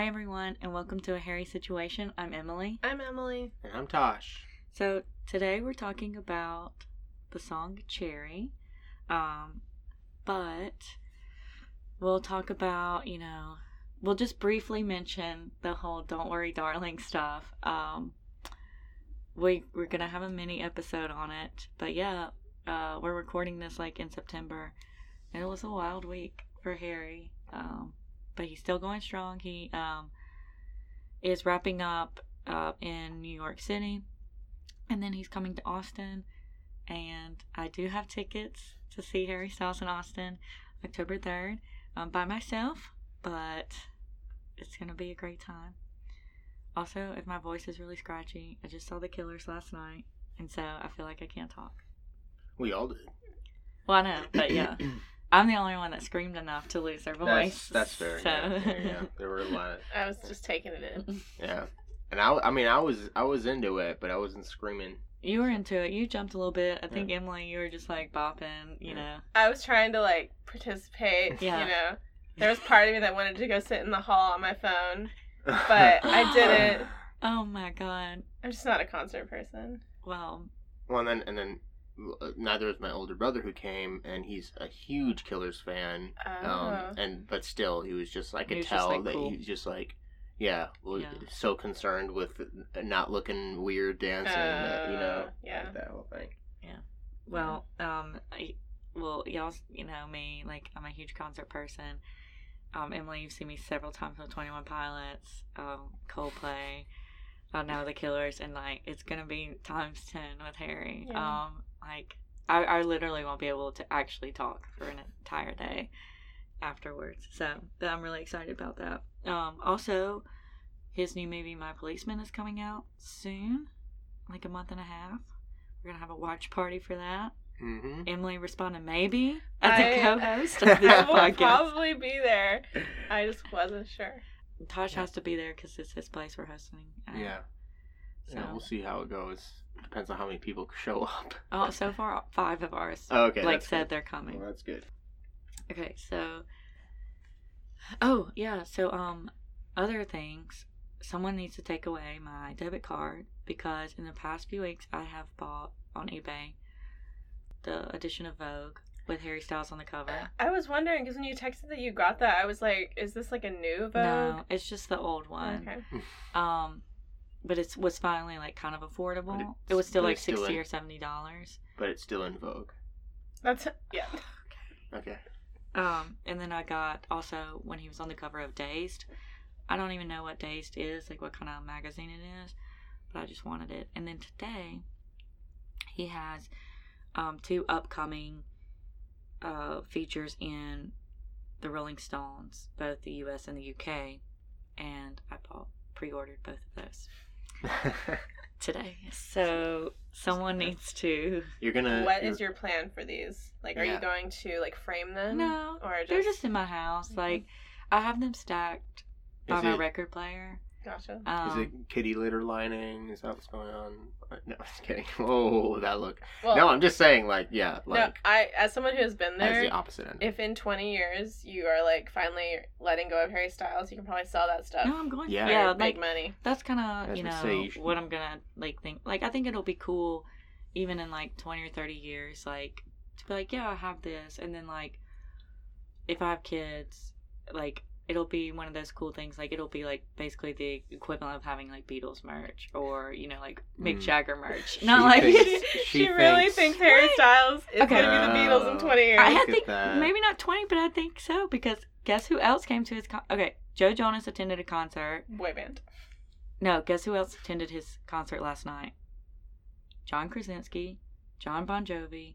Hi, everyone, and welcome to A Harry Situation. I'm Emily. I'm Emily. And I'm Tosh. So, today we're talking about the song Cherry. Um, but we'll talk about, you know, we'll just briefly mention the whole Don't Worry Darling stuff. Um, we, we're going to have a mini episode on it. But yeah, uh, we're recording this like in September. And it was a wild week for Harry. Um, but he's still going strong. He um, is wrapping up uh, in New York City, and then he's coming to Austin. And I do have tickets to see Harry Styles in Austin, October third, um, by myself. But it's gonna be a great time. Also, if my voice is really scratchy, I just saw the Killers last night, and so I feel like I can't talk. We all did. Well, I know, but yeah. I'm the only one that screamed enough to lose their voice. That's, that's fair. So. Yeah, yeah, yeah. There were a lot. Of, I was just taking it in. yeah, and I, I mean, I was, I was into it, but I wasn't screaming. You were into it. You jumped a little bit. I think Emily, you were just like bopping. You Yeah. know. I was trying to like participate. Yeah. You know, there was part of me that wanted to go sit in the hall on my phone. But I didn't. Oh my god. I'm just not a concert person. Well, well, and then, and then, neither is my older brother who came, and he's a huge Killers fan. Oh. Um, and but still, he was just I He could was just, tell like, that cool. he was just like, yeah, was Yeah. so concerned with not looking weird dancing, that, you know, Uh, yeah. like that whole thing. Yeah. Well, um, I, well, y'all, you know me. Like, I'm a huge concert person. Um, Emily, you've seen me several times with Twenty One Pilots, um, Coldplay, uh, now the Killers, and like, it's gonna be times ten with Harry. Yeah. Um, like, I, I literally won't be able to actually talk for an entire day afterwards. So I'm really excited about that. Um, also, his new movie, My Policeman, is coming out soon, like a month and a half. We're gonna have a watch party for that. Mm-hmm. Emily responded maybe as I- a co-host of this I will podcast. probably be there. I just wasn't sure. Tosh has to be there because it's his place we're hosting. at. Yeah. So, Yeah, we'll see how it goes. Depends on how many people show up. oh, so far five of ours Oh, okay. like that's said good. they're coming. Well, that's good. Okay, so oh yeah, so um, other things. Someone needs to take away my debit card because in the past few weeks I have bought on eBay the edition of Vogue with Harry Styles on the cover. I was wondering because when you texted that you got that, I was like, "Is this like a new Vogue?" No, it's just the old one. Okay. Um, but it was finally like kind of affordable. It was still but like it's still sixty in- or seventy dollars. But it's still in vogue. That's yeah. Okay. Um, and then I got also when he was on the cover of Dazed. I don't even know what Dazed is, like what kind of magazine it is, but I just wanted it. And then today, he has um, two upcoming uh, features in the Rolling Stones, both the U.S. and the U.K. And I bought pre-ordered both of those today. So someone needs to. you're gonna. What you're- is your plan for these? Like, are you going to like frame them? No, or just, they're just in my house. Mhm. Like I have them stacked by Is my it- record player. Gotcha. Um, Is it kitty litter lining? Is that what's going on? Uh, No, I'm just kidding. Oh, that look. Well, no, I'm just saying, like, yeah, no, like I as someone who has been as there, the opposite end. if in 20 years you are like finally letting go of Harry Styles, you can probably sell that stuff. no, I'm going. Yeah. Yeah, for like money. that's kind of you know say, you should- what I'm gonna like think. Like I think it'll be cool, even in like 20 or 30 years, like to be like, yeah, I have this, and then like if I have kids, like it'll be one of those cool things. Like it'll be like basically the equivalent of having like Beatles merch or you know like Mick Mm. Jagger merch. She Not like thinks- she, she really thinks- thinks Harry What? Styles is Okay. gonna be the Beatles in 20 years. I Look think that. maybe not 20, but I think so because guess who else came to his con- okay? Joe Jonas attended a concert. Boy band. No, guess who else attended his concert last night? John Krasinski, John Bon Jovi,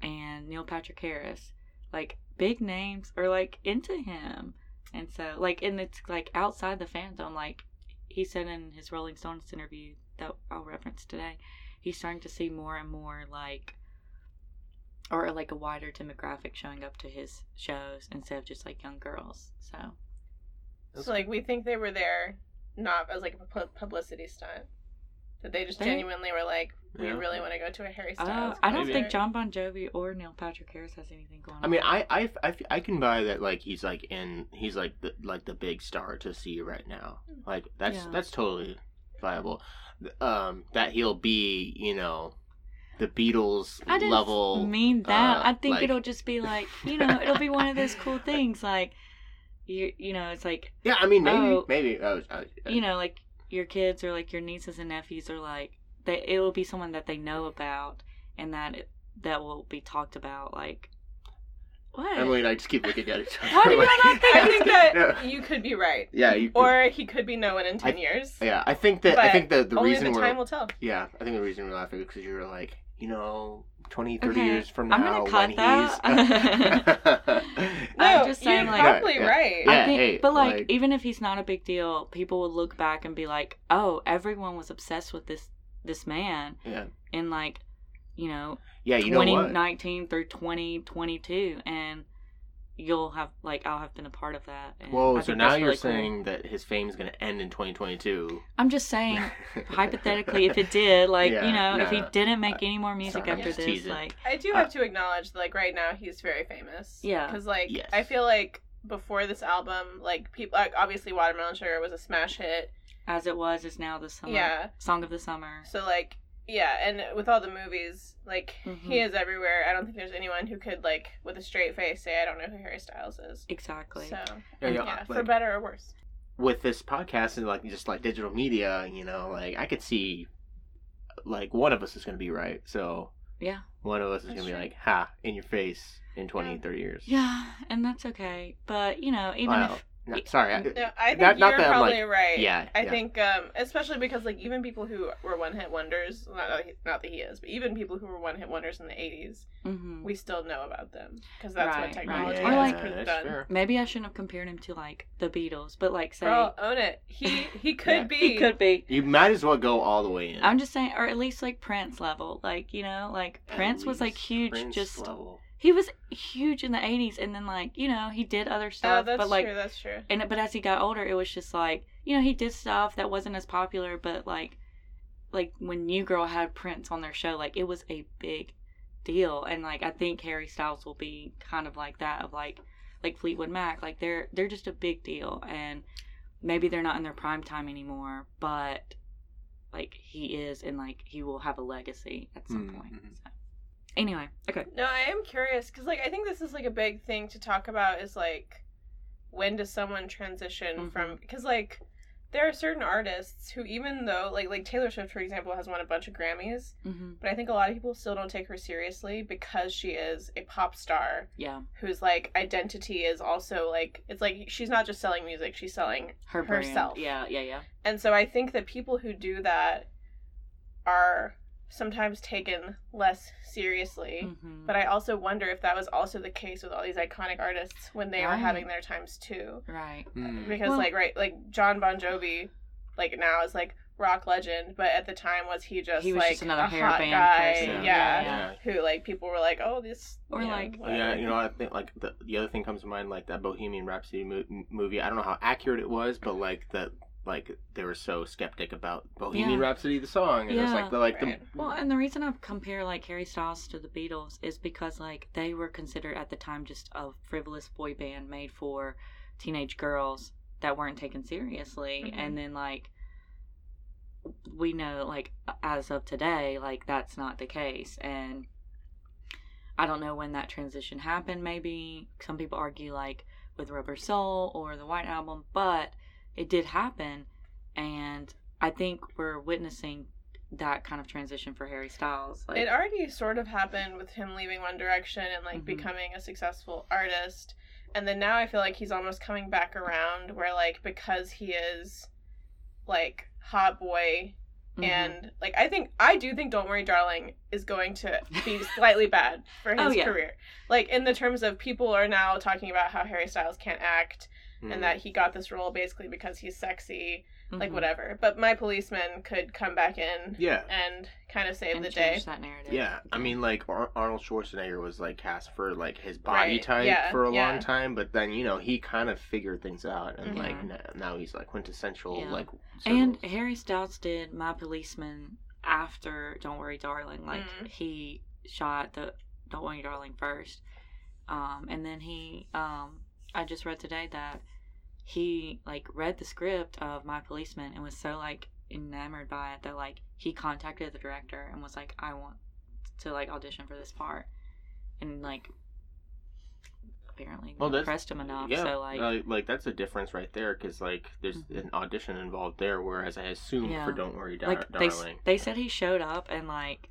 and Neil Patrick Harris. Like big names are like into him, and so like and it's like outside the fandom. Like he said in his Rolling Stones interview that I'll reference today, he's starting to see more and more like or like a wider demographic showing up to his shows instead of just like young girls. So So like we think they were there not as like a publicity stunt. That they just They- genuinely were like, we Yeah. really want to go to a Harry Uh, Styles. I don't think John Bon Jovi or Neil Patrick Harris has anything going on. I mean, I, I, I, I can buy that. Like he's like in, he's like the like the big star to see right now. Like that's Yeah. that's totally viable. Um, that he'll be, you know, the Beatles I didn't level. mean that. uh, I think like- it'll just be like you know, it'll be one of those cool things like you you know, it's like Yeah, I mean, maybe, Oh. maybe. Uh, uh, you know, like your kids or like your nieces and nephews are like they it will be someone that they know about and that it, that will be talked about like what? Emily and I just keep looking at each other. Why do you like- not think I think that Yeah. you could be right. Yeah, you, Or he could be no one in 10 I- years. yeah. I think that I think that the Only reason the we're time will tell. yeah, I think the reason we're laughing is because you're like, you know, 20, 30 Okay, years from now I'm gonna when cut he's. No, I'm just saying, you're like- probably Yeah, yeah. right. Yeah, I think, hey, but like, like- even if he's not a big deal, people will look back and be like, "Oh, everyone was obsessed with this this man yeah, in like, you know, yeah. You know what? 2019 through 2022," and you'll have like I'll have been a part of that. and I Whoa, so now you're really cool. saying that his fame is going to end in 2022. I'm just saying, hypothetically, if it did, like Yeah, you know, if he didn't make any more music Sorry, after this, teasing. like, I do Uh, have to acknowledge that, like, right now he's very famous. Yeah. Because, like, Yes. I feel like before this album, like, people, like, obviously Watermelon Sugar was a smash hit. as it was, is now the summer Yeah. song of the summer. So, like, yeah, and with all the movies, like, Mhm. he is everywhere. I don't think there's anyone who could, like, with a straight face say, I don't know who Harry Styles is. Exactly. So, Yeah, yeah, yeah, for better or worse. with this podcast and like just like digital media, you know, like I could see like one of us is going to be right. So Yeah. one of us is That's going to be like, ha, in your face in 20, Yeah. 30 years. Yeah, and that's okay. But you know, even Wow. if No, sorry. I, No, I think Not- not you're that probably like- right. yeah, I yeah. think, um, especially because like even people who were one hit wonders, not that he, not that he is, but even people who were one hit wonders in the '80s, mhm. we still know about them because that's Right, what right. technology Or, has like- done. fair. maybe I shouldn't have compared him to like the Beatles, but like say Girl, own it. He he could Yeah. be. he could be. You might as well go all the way in. I'm just saying, or at least like Prince level, like you know, like Prince was like huge. Prince just level. He was huge in the '80s, and then like you know he did other Oh, stuff, that's but like true. That's true. and but as he got older, it was just like you know he did stuff that wasn't as popular, but like like when New Girl had Prince on their show, like it was a big deal, and like I think Harry Styles will be kind of like that of like like Fleetwood Mac, like they're they're just a big deal, and maybe they're not in their prime time anymore, but like he is, and like he will have a legacy at some point. Mhm. So. Anyway, okay. No, I am curious because like I think this is like a big thing to talk about is like when does someone transition Mhm. from because like there are certain artists who even though like like Taylor Swift for example has won a bunch of Grammys hmm but I think a lot of people still don't take her seriously because she is a pop star Yeah, whose like identity is also like it's like she's not just selling music she's selling her brand. Herself. Yeah, yeah, yeah. and so I think that people who do that are sometimes taken less seriously hmm but I also wonder if that was also the case with all these iconic artists when they were having their times too. right. Mm. Because Well- like right, like John Bon Jovi, like now is like rock legend, but at the time was he just He was like just another a hair hot band guy? person. Yeah, Yeah. who like people were like, oh this Or, you know, like- whatever. Yeah, you know, I think like the the other thing comes to mind, like that Bohemian Rhapsody mo- movie. I don't know how accurate it was, but like that, like they were so skeptic about Bohemian Yeah. Rhapsody, the song, and it's Yeah. like the like the Well, and the reason I compare like Harry Styles to the Beatles is because like they were considered at the time just a frivolous boy band made for teenage girls that weren't taken seriously, Mhm. and then like we know like as of today like that's not the case and I don't know when that transition happened maybe some people argue like with Rubber Soul or the White Album but it did happen and I think we're witnessing that kind of transition for Harry Styles. Like, It already sort of happened with him leaving One Direction and like Mhm. becoming a successful artist. And then now I feel like he's almost coming back around where like because he is like hot boy mhm. and like I think I do think Don't Worry Darling is going to be slightly bad for his Oh, yeah. career. Like in the terms of people are now talking about how Harry Styles can't act Mm. and that he got this role basically because he's sexy, like Mhm. whatever. But my policeman could come back in Yeah. and kind of save And the day. change that narrative. Yeah, I mean, like Ar- Arnold Schwarzenegger was like cast for like his body Right, type yeah, for a yeah. long time, but then you know he kind of figured things out, and like Mhm. n- now he's like quintessential Yeah. like. And Harry Styles did My Policeman after Don't Worry Darling. Like Mm. he shot the Don't Worry Darling first. Um, and then he um I just read today that he like read the script of My Policeman and was so like enamored by it that like he contacted the director and was like, I want to like audition for this part and like apparently Well, impressed him enough. yeah, So like uh, like that's a difference right there because like there's Mhm. an audition involved there, whereas I assume Yeah. for Don't Worry, Dar- like they, Darling. they said he showed up and like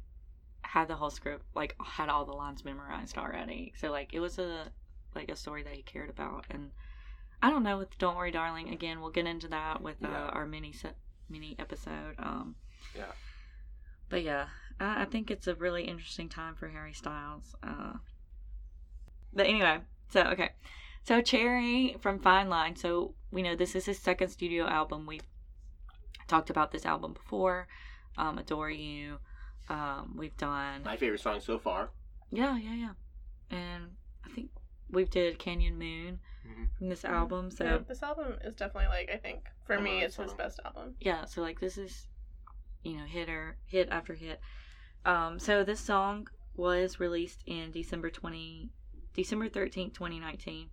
had the whole script like had all the lines memorized already so like it was a like a story that he cared about and i don't know with don't worry darling again we'll get into that with uh, Yeah. our mini set mini episode um Yeah. but yeah I, I think it's a really interesting time for harry styles uh but anyway so okay so cherry from fine line so we know this is his second studio album we've talked about this album before um adore you um we've done My favorite song so far. yeah yeah yeah and i think we did canyon moon Mhm. from this album so Yeah, this album is definitely like I think for I me it's this his best album. yeah so like this is you know hit or hit after hit. Um so this song was released in december 20 december 13th 2019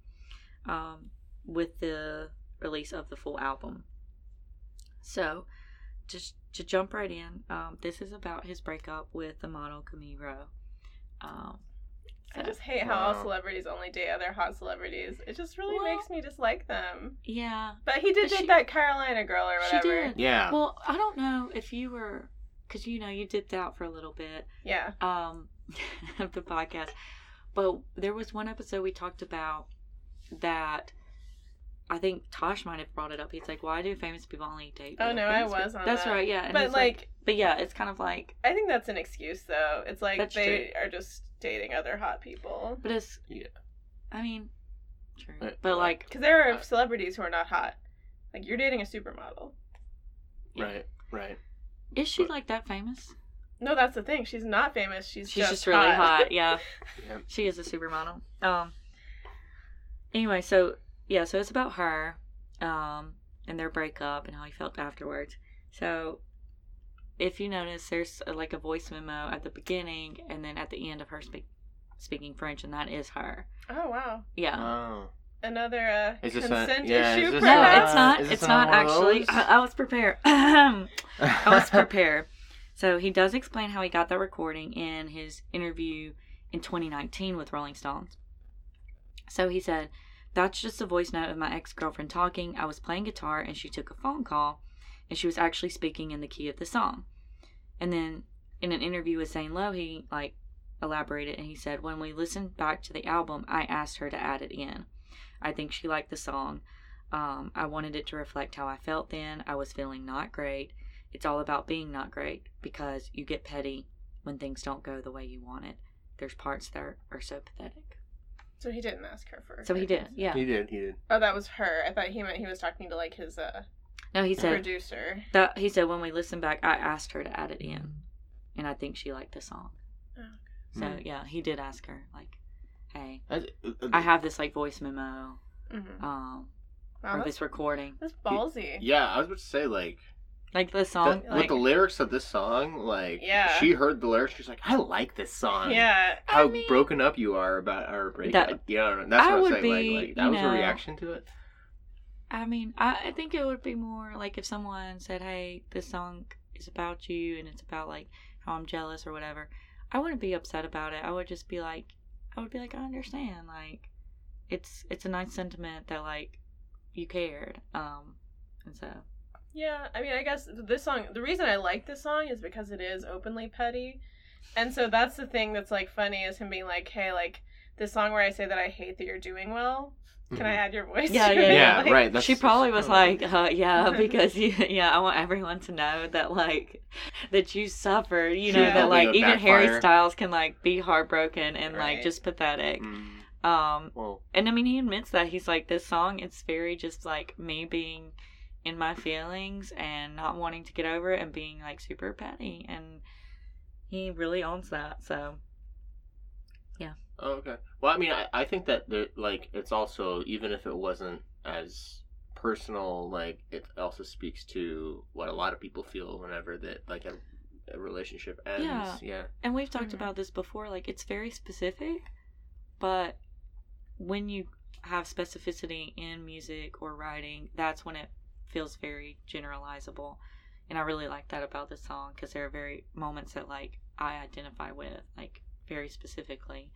um with the release of the full album. So just to jump right in um this is about his breakup with the model camille um I just hate how all celebrities only date other hot celebrities. It just really Well- makes me dislike them. yeah But he did But date she- that Carolina girl or whatever. she did Yeah. well i don't know if you were because you know you dipped out for a little bit Yeah. um of the podcast but there was one episode we talked about that i think tosh might have brought it up he's like why do famous people only date Oh, no, I was people?" on that's that. right yeah and But he's like, but yeah it's kind of like I think that's an excuse though. It's like That's they are just dating other hot people. but it's Yeah. i mean true But- but like Because there are Uh, celebrities who are not hot. Like you're dating a supermodel. Right. Right. is she but- like that famous No, that's the thing. She's not famous. She's, she's just, just, really hot yeah Yeah. she is a supermodel. Um. Anyway, so yeah, so it's about her, um, and their breakup and how he felt afterwards. So, if you notice, there's a, like a voice memo at the beginning, and then at the end of her speak, speaking French, and that is her. oh wow. Yeah. Oh. Another uh, Is this a- consent yeah, issue, is this no, a- perhaps? it's not. is It's not another one of actually. I, I was prepared. I was prepared. So he does explain how he got that recording in his interview in 2019 with Rolling Stones. So he said, That's just a voice note of my ex girlfriend talking. I was playing guitar and she took a phone call and she was actually speaking in the key of the song. And then in an interview with Zane Lowe, he like elaborated and he said, When we listened back to the album, I asked her to add it in. I think she liked the song. Um, I wanted it to reflect how I felt then. I was feeling not great. It's all about being not great because you get petty when things don't go the way you want it. There's parts that are, are so pathetic. So he didn't ask her for. So he did, yeah. He did. He did. Oh, that was her. I thought he meant he was talking to like his uh No, he said producer. that he said when we listened back, I asked her to add it in, and I think she liked the song. Oh, So Hmm. yeah, he did ask her like, "Hey, That's- uh, I have this like voice memo, Mm-hmm. um, Wow, or this recording, that's ballsy. Yeah, I was about to say like like the song, that- like with the lyrics of this song, like Yeah. she heard the lyrics, she's like, I like this song. Yeah. How I mean- broken up you are about our breakup. That- yeah, that's I what I was would saying. be, like, like that was know- a reaction to it. I mean, I, I think it would be more like if someone said, "Hey, this song is about you, and it's about like how I'm jealous or whatever." I wouldn't be upset about it. I would just be like, I would be like, I understand. Like, it's it's a nice sentiment that like you cared. Um, and so Yeah, I mean, I guess this song. The reason I like this song is because it is openly petty, and so that's the thing that's like funny is him being like, "Hey, like this song where I say that I hate that you're doing well. Can I add your voice?" Yeah, to yeah. Yeah, Like, right. That's, she probably was oh. like, uh, yeah, because you, yeah, I want everyone to know that like that you suffered. You know Yeah. that like Hoping it even Harry. Styles can like be heartbroken and Right. like just pathetic. Mm. Um, Well, and I mean, he admits that he's like, this song, it's very just like me being in my feelings and not wanting to get over it and being like super petty. And he really owns that. So, oh, okay. Well, I mean, I, I think that there, like it's also even if it wasn't as personal, like it also speaks to what a lot of people feel whenever that like a, a relationship ends. Yeah. yeah. and we've talked Mhm. about this before, like, it's very specific, but when you have specificity in music or writing, that's when it feels very generalizable. And I really like that about this song because there are very moments that, like, I identify with, like, very specifically.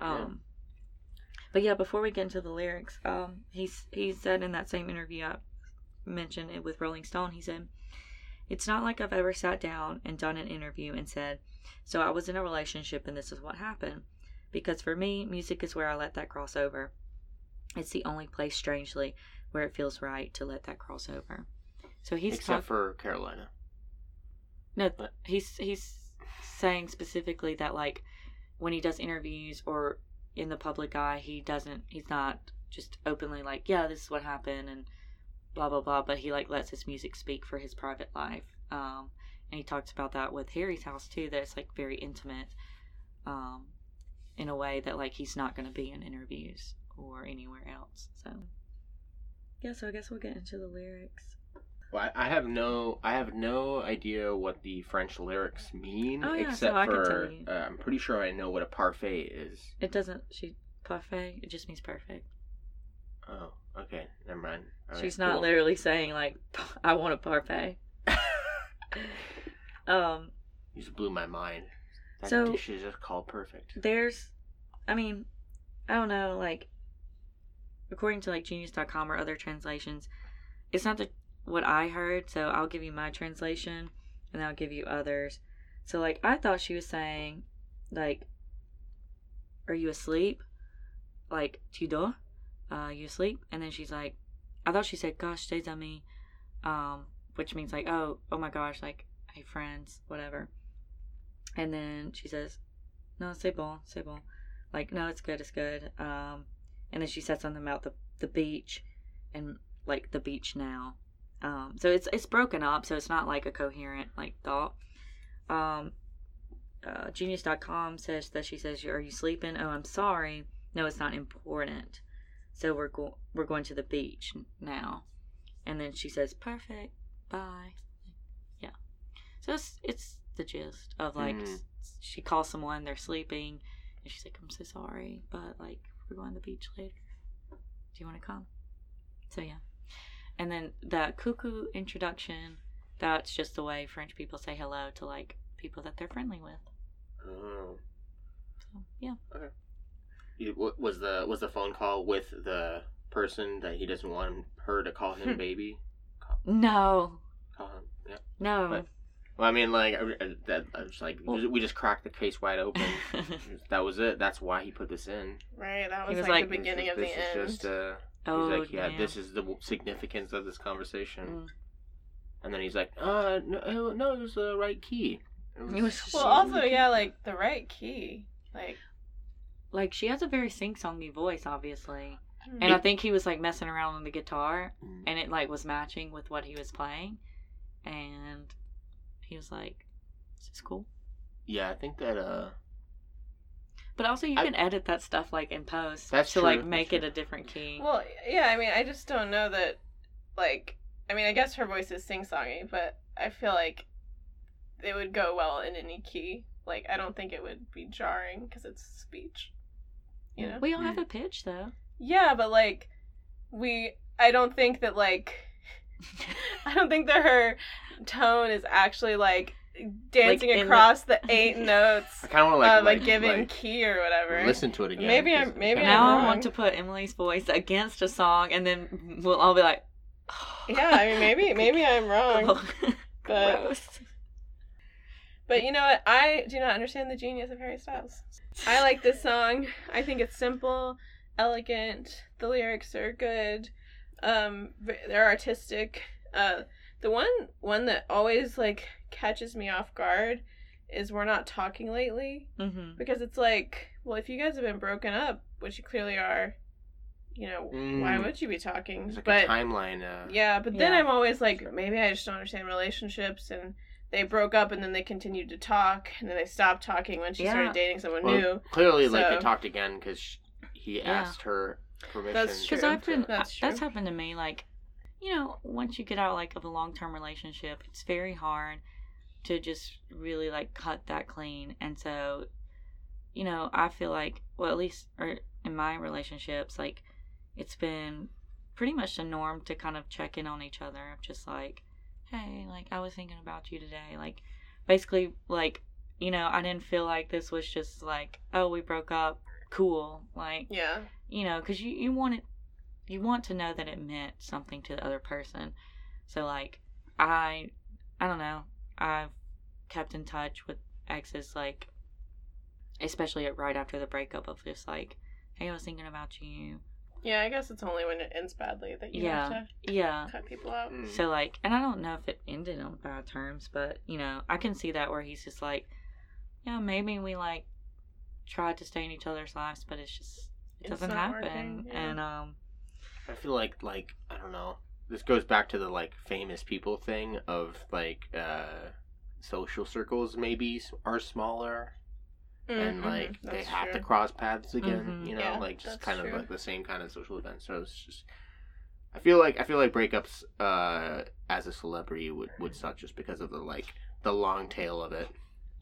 Um, But yeah, before we get into the lyrics, um, he's he said in that same interview I mentioned it with Rolling Stone, he said, "It's not like I've ever sat down and done an interview and said, so I was in a relationship and this is what happened, because for me, music is where I let that cross over. It's the only place, strangely, where it feels right to let that cross over." So he's Except talk- for Carolina. no, he's he's saying specifically that like when he does interviews or in the public eye, he doesn't he's not just openly like, yeah, this is what happened and blah blah blah, but he like lets his music speak for his private life. Um and he talks about that with Harry's house too, that it's like very intimate, um, in a way that like he's not gonna be in interviews or anywhere else. So yeah, so I guess we'll get into the lyrics. Well, I, have no, I have no idea what the French lyrics mean, Oh, yeah, so except I for uh, I'm pretty sure I know what a parfait is. It doesn't she parfait, it just means perfect. Oh, okay, never mind. All right, She's not cool. literally saying like, "I want a parfait." Um, You just blew my mind. That So- dish is just called perfect. there's, I mean, I don't know, like, according to like Genius.com or other translations, it's not the what I heard. So I'll give you my translation, and I'll give you others. So like, I thought she was saying, like, "Are you asleep?" Like, tu dors? Uh, you asleep? And then she's like, I thought she said, "Gosh, des amis," um, which means like, "Oh, oh my gosh," like, "Hey, friends," whatever. And then she says, "No, c'est bon, c'est bon." Like, no, it's good, it's good. Um, and then she said something about the the beach, and like the beach now. Um, so it's it's broken up, so it's not like a coherent like thought. Um, uh, Genius.com says that she says, "Are you sleeping?" Oh, I'm sorry. No, it's not important. So we're go- we're going to the beach now. And then she says, "Perfect. Bye." Yeah. So it's it's the gist of like Mhm. she calls someone, they're sleeping, and she's like, "I'm so sorry, but like we're going to the beach later. Do you want to come?" So yeah. And then the coucou introduction, that's just the way French people say hello to like people that they're friendly with. Oh. So yeah. You- wa- Was the was the phone call with the person that he doesn't want her to call him Hmm. baby? No. Call him. Yeah. No. But- Well, I mean, like I, I- that. I was like, Well- we just cracked the case wide open. that was it. That's why he put this in. Right, that was, was like, like- the beginning this of is, the this end. is just uh, oh, he's like, yeah, yeah. this is the significance of this conversation. Mm. And then he's like, uh, no, uh, no, it was the right key. It It was- well, also, yeah, like the right key. Like, Like she has a very sing-songy voice, obviously, hmm. and I think he was like messing around on the guitar, Mm. and it like was matching with what he was playing, and he was like, "This is cool." Yeah, I think that uh, But also, you I- can edit that stuff like in post That's to like make that's it true. a different key. well, yeah, I mean, I just don't know that, like, I mean, I guess her voice is sing songy, but I feel like it would go well in any key. Like, I don't think it would be jarring because it's speech. You know? we all have Mm. a pitch though. Yeah, but like, we, I don't think that, like, I don't think that her tone is actually like dancing in the- across the... eight notes I kind of want to like, of a like, given like, key or whatever. listen to it again. Maybe 'cause I'm- maybe kinda- I'm now I wrong. want to put Emily's voice against a song, and then we'll all be like, Yeah, I mean, maybe maybe I'm wrong, but Gross. but you know what? I do not understand the genius of Harry Styles. I like this song. I think it's simple, elegant. The lyrics are good. Um, they're artistic. Uh, the one one that always like catches me off guard is "We're Not Talking Lately." hmm because it's like, well, if you guys have been broken up, which you clearly are, you know, mm. why would you be talking? There's like but, a timeline. Uh, yeah, but then yeah. I'm always like, maybe I just don't understand relationships, and they broke up, and then they continued to talk, and then they stopped talking when she yeah. started dating someone well, new. Clearly, so, like they talked again because he yeah. asked her permission. That's true. Because I've been that's, true. that's happened to me. Like, you know, once you get out like of a long term relationship, it's very hard to just really like cut that clean, and so you know, I feel like, well, at least or in my relationships, like it's been pretty much the norm to kind of check in on each other of just like, hey, like I was thinking about you today. Like basically like, you know, I didn't feel like this was just like, oh, we broke up, cool. Like Yeah. You know, cuz you you want it you want to know that it meant something to the other person. So like I I don't know. I've kept in touch with exes like especially right after the breakup of just like, hey, I was thinking about you. Yeah, I guess it's only when it ends badly that you yeah, have to yeah. cut people out. Mm. So like, and I don't know if it ended on bad terms, but you know, I can see that where he's just like, yeah, maybe we like tried to stay in each other's lives, but it's just it doesn't happen. yeah. And um, I feel like like I don't know. This goes back to the like famous people thing of like uh social circles maybe are smaller mm-hmm. and like they have true. to cross paths again. Mm-hmm. You know, yeah, like just kind true. of like the same kind of social event. So it's just. I feel like I feel like breakups uh, as a celebrity would, would suck just because of the like the long tail of it.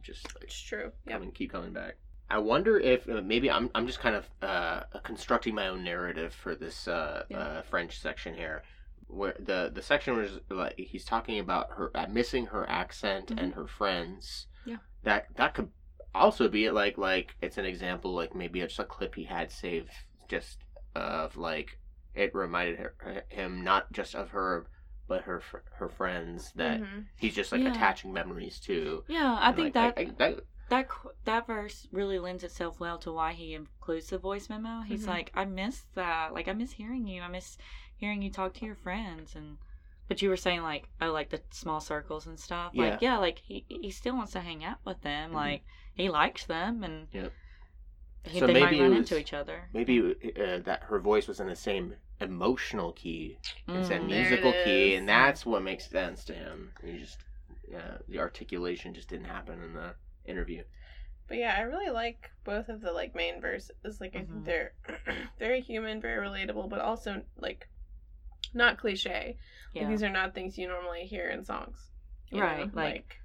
Just like, it's true. Yeah, keep coming back. I wonder if uh, maybe I'm I'm just kind of uh, constructing my own narrative for this uh, yeah. Uh, French section here, where the the section was like he's talking about her uh, missing her accent mm-hmm. and her friends. Yeah, that that could also be it like like it's an example like maybe it's a clip he had saved just of like it reminded her, him not just of her but her her friends that mm-hmm. he's just like yeah. attaching memories to. Yeah, I think like, that, I, I, that that that verse really lends itself well to why he includes the voice memo. He's mm-hmm. like, I miss that. Like I miss hearing you. I miss hearing you talk to your friends and but you were saying like oh like the small circles and stuff. Yeah. Like yeah, like he he still wants to hang out with them. Mm-hmm. Like he likes them and yep. he, so they might run was, into each other. Maybe uh, that her voice was in the same emotional key mm. instead of musical key, and that's what makes sense to him. He just yeah, the articulation just didn't happen in the interview. But yeah, I really like both of the like main verses. Like mm-hmm. I think mm-hmm. they're very human, very relatable, but also like not cliche. Yeah. Like, these are not things you normally hear in songs. right. Know? Like, like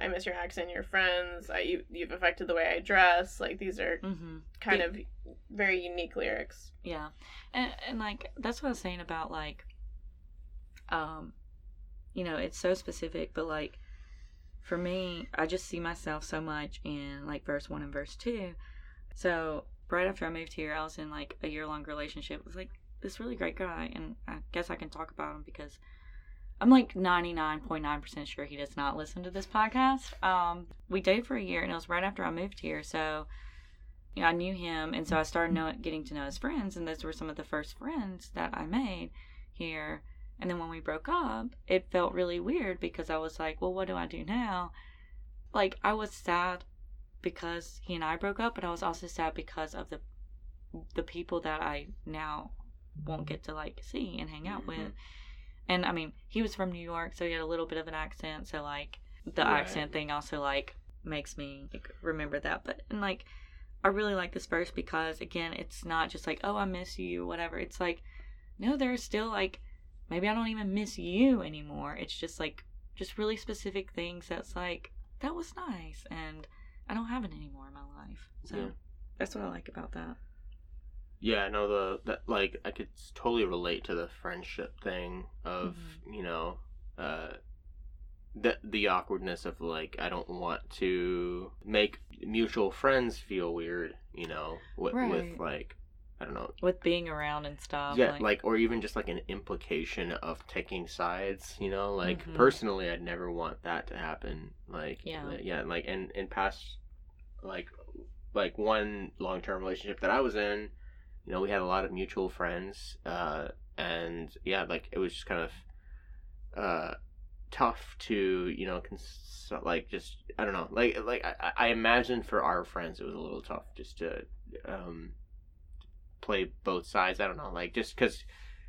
I miss your accent, your friends. I you, you've affected the way I dress. Like these are mm-hmm. kind of very unique lyrics. Yeah, and and like that's what I was saying about like, um, you know, it's so specific, but like, for me, I just see myself so much in like verse one and verse two. So right after I moved here, I was in like a year long relationship with like this really great guy, and I guess I can talk about him because I'm like 99.9% sure he does not listen to this podcast. Um, we dated for a year and it was right after I moved here. So, you know, I knew him. And so I started know, getting to know his friends. And those were some of the first friends that I made here. And then when we broke up, it felt really weird because I was like, well, what do I do now? Like, I was sad because he and I broke up, but I was also sad because of the the people that I now won't get to like see and hang out mm-hmm. with and I mean, he was from New York, so he had a little bit of an accent. So like the right. accent thing also like makes me like, remember that. But and like I really like this verse because again, it's not just like oh I miss you whatever. It's like no, there's still like maybe I don't even miss you anymore. It's just like just really specific things that's like that was nice and I don't have it anymore in my life. So yeah. that's what I like about that. Yeah, no, the that like I could totally relate to the friendship thing of mm-hmm. you know, uh, the the awkwardness of like I don't want to make mutual friends feel weird, you know, with, right. with like I don't know. With being around and stuff. Yeah, like, like, or even just like an implication of taking sides, you know? Like mm-hmm. personally I'd never want that to happen. Like yeah, yeah, like in in past like like one long term relationship that I was in, you know, we had a lot of mutual friends, uh, and yeah, like it was just kind of uh, tough to you know, cons- like just I don't know, like like I, I imagine for our friends it was a little tough just to um, play both sides. I don't know, like just because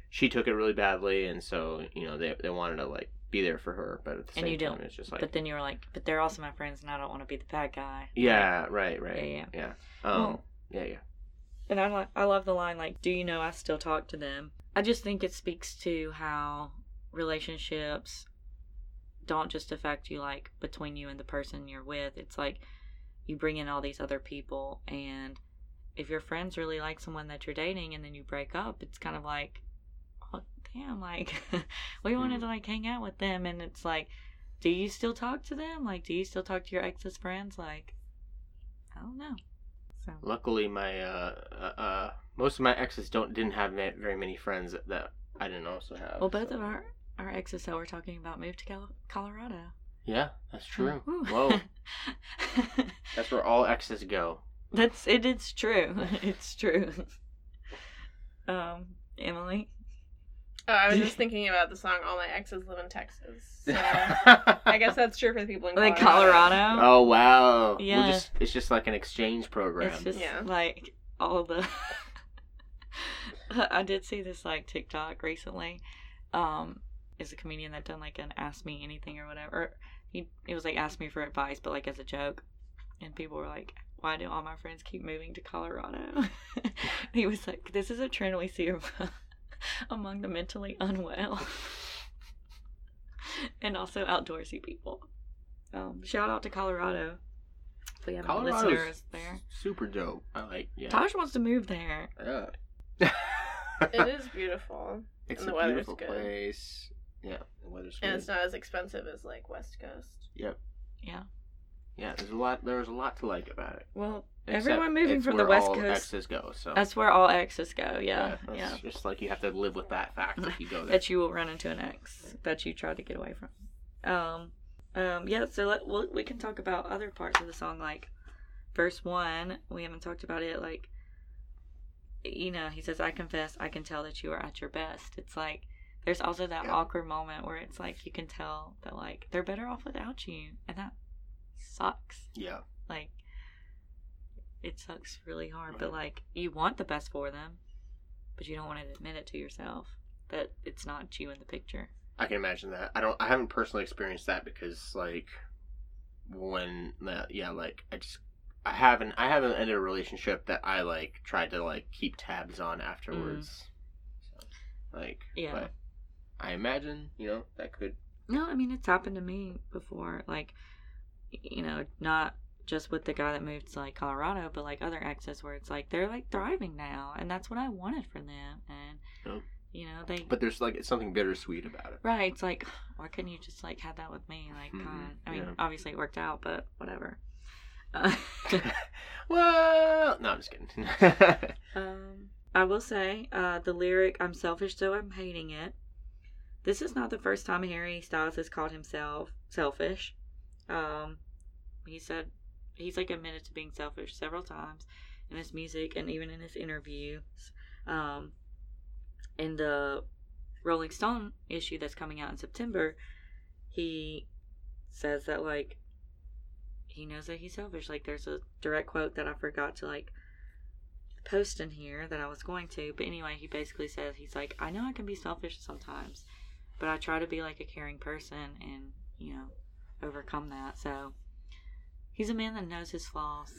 she took it really badly, and so you know they they wanted to like be there for her, but at the And same you time, don't. it's just like but then you were like, but they're also my friends, and I don't want to be the bad guy. yeah, right, right, Yeah, yeah, um, Well- yeah, yeah. And I like I love the line like, "Do you know I still talk to them?" I just think it speaks to how relationships don't just affect you like between you and the person you're with. It's like you bring in all these other people and if your friends really like someone that you're dating and then you break up, it's kind of like oh, damn, like we wanted to like hang out with them and it's like do you still talk to them? Like do you still talk to your ex's friends? Like I don't know. So Luckily, my uh, uh, uh, most of my exes don't didn't have very many friends that, I didn't also have. Well, both so- of our our exes that we're talking about moved to Cal- Colorado. Yeah, that's true. Whoa, that's where all exes go. That's it. It's true. It's true. Um, Emily. Oh, I was just thinking about the song "All My Exes Live in Texas." So I guess that's true for the people in Colorado. Like Colorado. Oh wow! Yeah. We'll just it's just like an exchange program. It's just Yeah. like all the. I did see this like TikTok recently. Um, is a comedian that done like an ask me anything or whatever. He it was like ask me for advice, but like as a joke, and people were like, "Why do all my friends keep moving to Colorado?" he was like, "This is a trend we see among the mentally unwell." And also outdoorsy people. Um, shout out to Colorado. If we have any listeners there. super dope. I like yeah. Tosh wants to move there. Yeah. It is beautiful, It's And a the weather's beautiful good. place. Yeah, the weather's good. and it's not as expensive as like West Coast. Yep. Yeah. Yeah, there's a lot. There's a lot to like about it. Well, Except everyone moving from the where West all Coast. exes go. So That's where all exes go. Yeah, that's yeah. just like you have to live with that fact if you go there. That you will run into an ex that you tried to get away from. Um, um, yeah. So let, we'll, we can talk about other parts of the song, like verse one. We haven't talked about it. Like, you know, he says, "I confess, I can tell that you are at your best." It's like there's also that Yeah. awkward moment where it's like you can tell that like they're better off without you, and that sucks. yeah, like it sucks really hard but like you want the best for them but you don't want to admit it to yourself that it's not you in the picture I can imagine that. I don't. I haven't personally experienced that because like when that yeah like I just I haven't I haven't ended a relationship that I like tried to like keep tabs on afterwards. Mm. So, like Yeah. but I imagine you know that could no i mean it's happened to me before like you know not just with the guy that moved to like colorado but like other exes where it's like they're like thriving now and that's what i wanted for them and Oh. you know they but there's like something bittersweet about it. right it's like why couldn't you just like have that with me like Mhm, god i mean yeah. obviously it worked out but whatever uh, well, no, I'm just kidding. Um, I will say, uh, the lyric "I'm selfish, so I'm hating it." This is not the first time Harry Styles has called himself selfish. Um, he said he's like admitted to being selfish several times in his music and even in his interviews. Um, in the Rolling Stone issue that's coming out in September, he says that like he knows that he's selfish. Like there's a direct quote that I forgot to like post in here that I was going to, but anyway, he basically says he's like, I know I can be selfish sometimes, but I try to be like a caring person and you know overcome that. So he's a man that knows his flaws.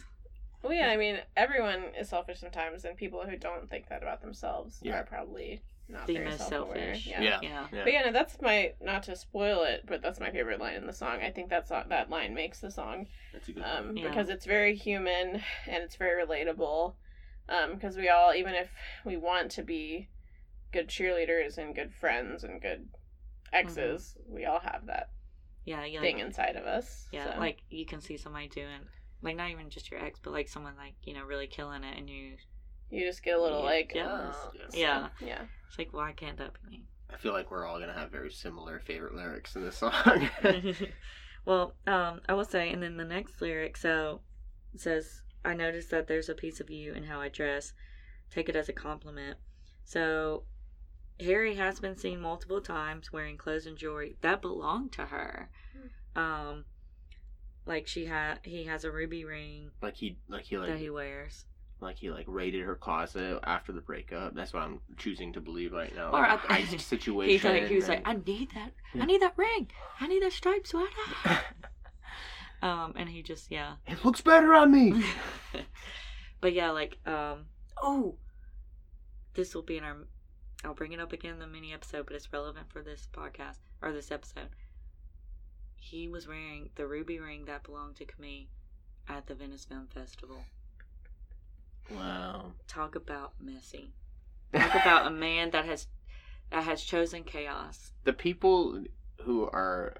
Well, yeah, I mean, everyone is selfish sometimes, and people who don't think that about themselves Yeah. are probably not The very most self-aware. selfish. Yeah. Yeah. Yeah. Yeah. But yeah, no, that's my not to spoil it, but that's my favorite line in the song. I think that's uh, that line makes the song That's a good um. Yeah. because it's very human and it's very relatable. Um, because we all, even if we want to be good cheerleaders and good friends and good mm-hmm. exes, we all have that Yeah, yeah. thing inside of us. yeah, so. like you can see somebody doing like not even just your ex, but like someone like, you know, really killing it and you you just get a little Yeah, like, jealous. "Oh." Yeah. yeah. it's like, why can't that be me? I feel like we're all gonna have very similar favorite lyrics in this song. well, um, I will say, and then the next lyric, so it says, I noticed that there's a piece of you in how I dress. Take it as a compliment. So Harry has been seen multiple times wearing clothes and jewelry that belonged to her. Um, like she had, he has a ruby ring like he, like he, like that he wears like he like raided her closet after the breakup. That's what I'm choosing to believe right now. Or Like a I- heist situation. He's like, he was like, I need that. Yeah. I need that ring. I need that striped sweater. um, and he just yeah. it looks better on me. but yeah, like um, oh, this will be in our. I'll bring it up again in the mini episode, but it's relevant for this podcast or this episode. He was wearing the ruby ring that belonged to Camille at the Venice Film Festival. wow. Talk about messy. Talk about a man that has that has chosen chaos. the people who are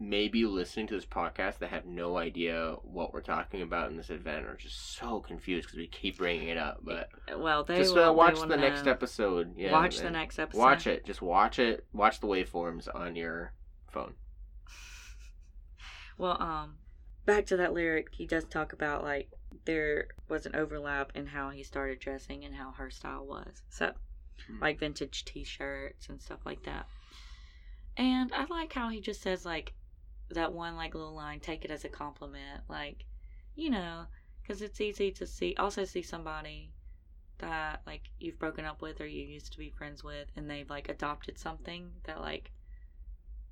maybe listening to this podcast that have no idea what we're talking about in this event are just so confused because we keep bringing it up. But Well, they just will, uh, watch the next episode. Yeah, watch the next episode. Watch it. Just watch it. Watch the waveforms on your phone. Well, um, back to that lyric, he does talk about like there was an overlap in how he started dressing and how her style was. So, Hmm. like vintage T-shirts and stuff like that. And I like how he just says like that one like little line, take it as a compliment, like you know, because it's easy to see also see somebody that like you've broken up with or you used to be friends with and they've like adopted something that like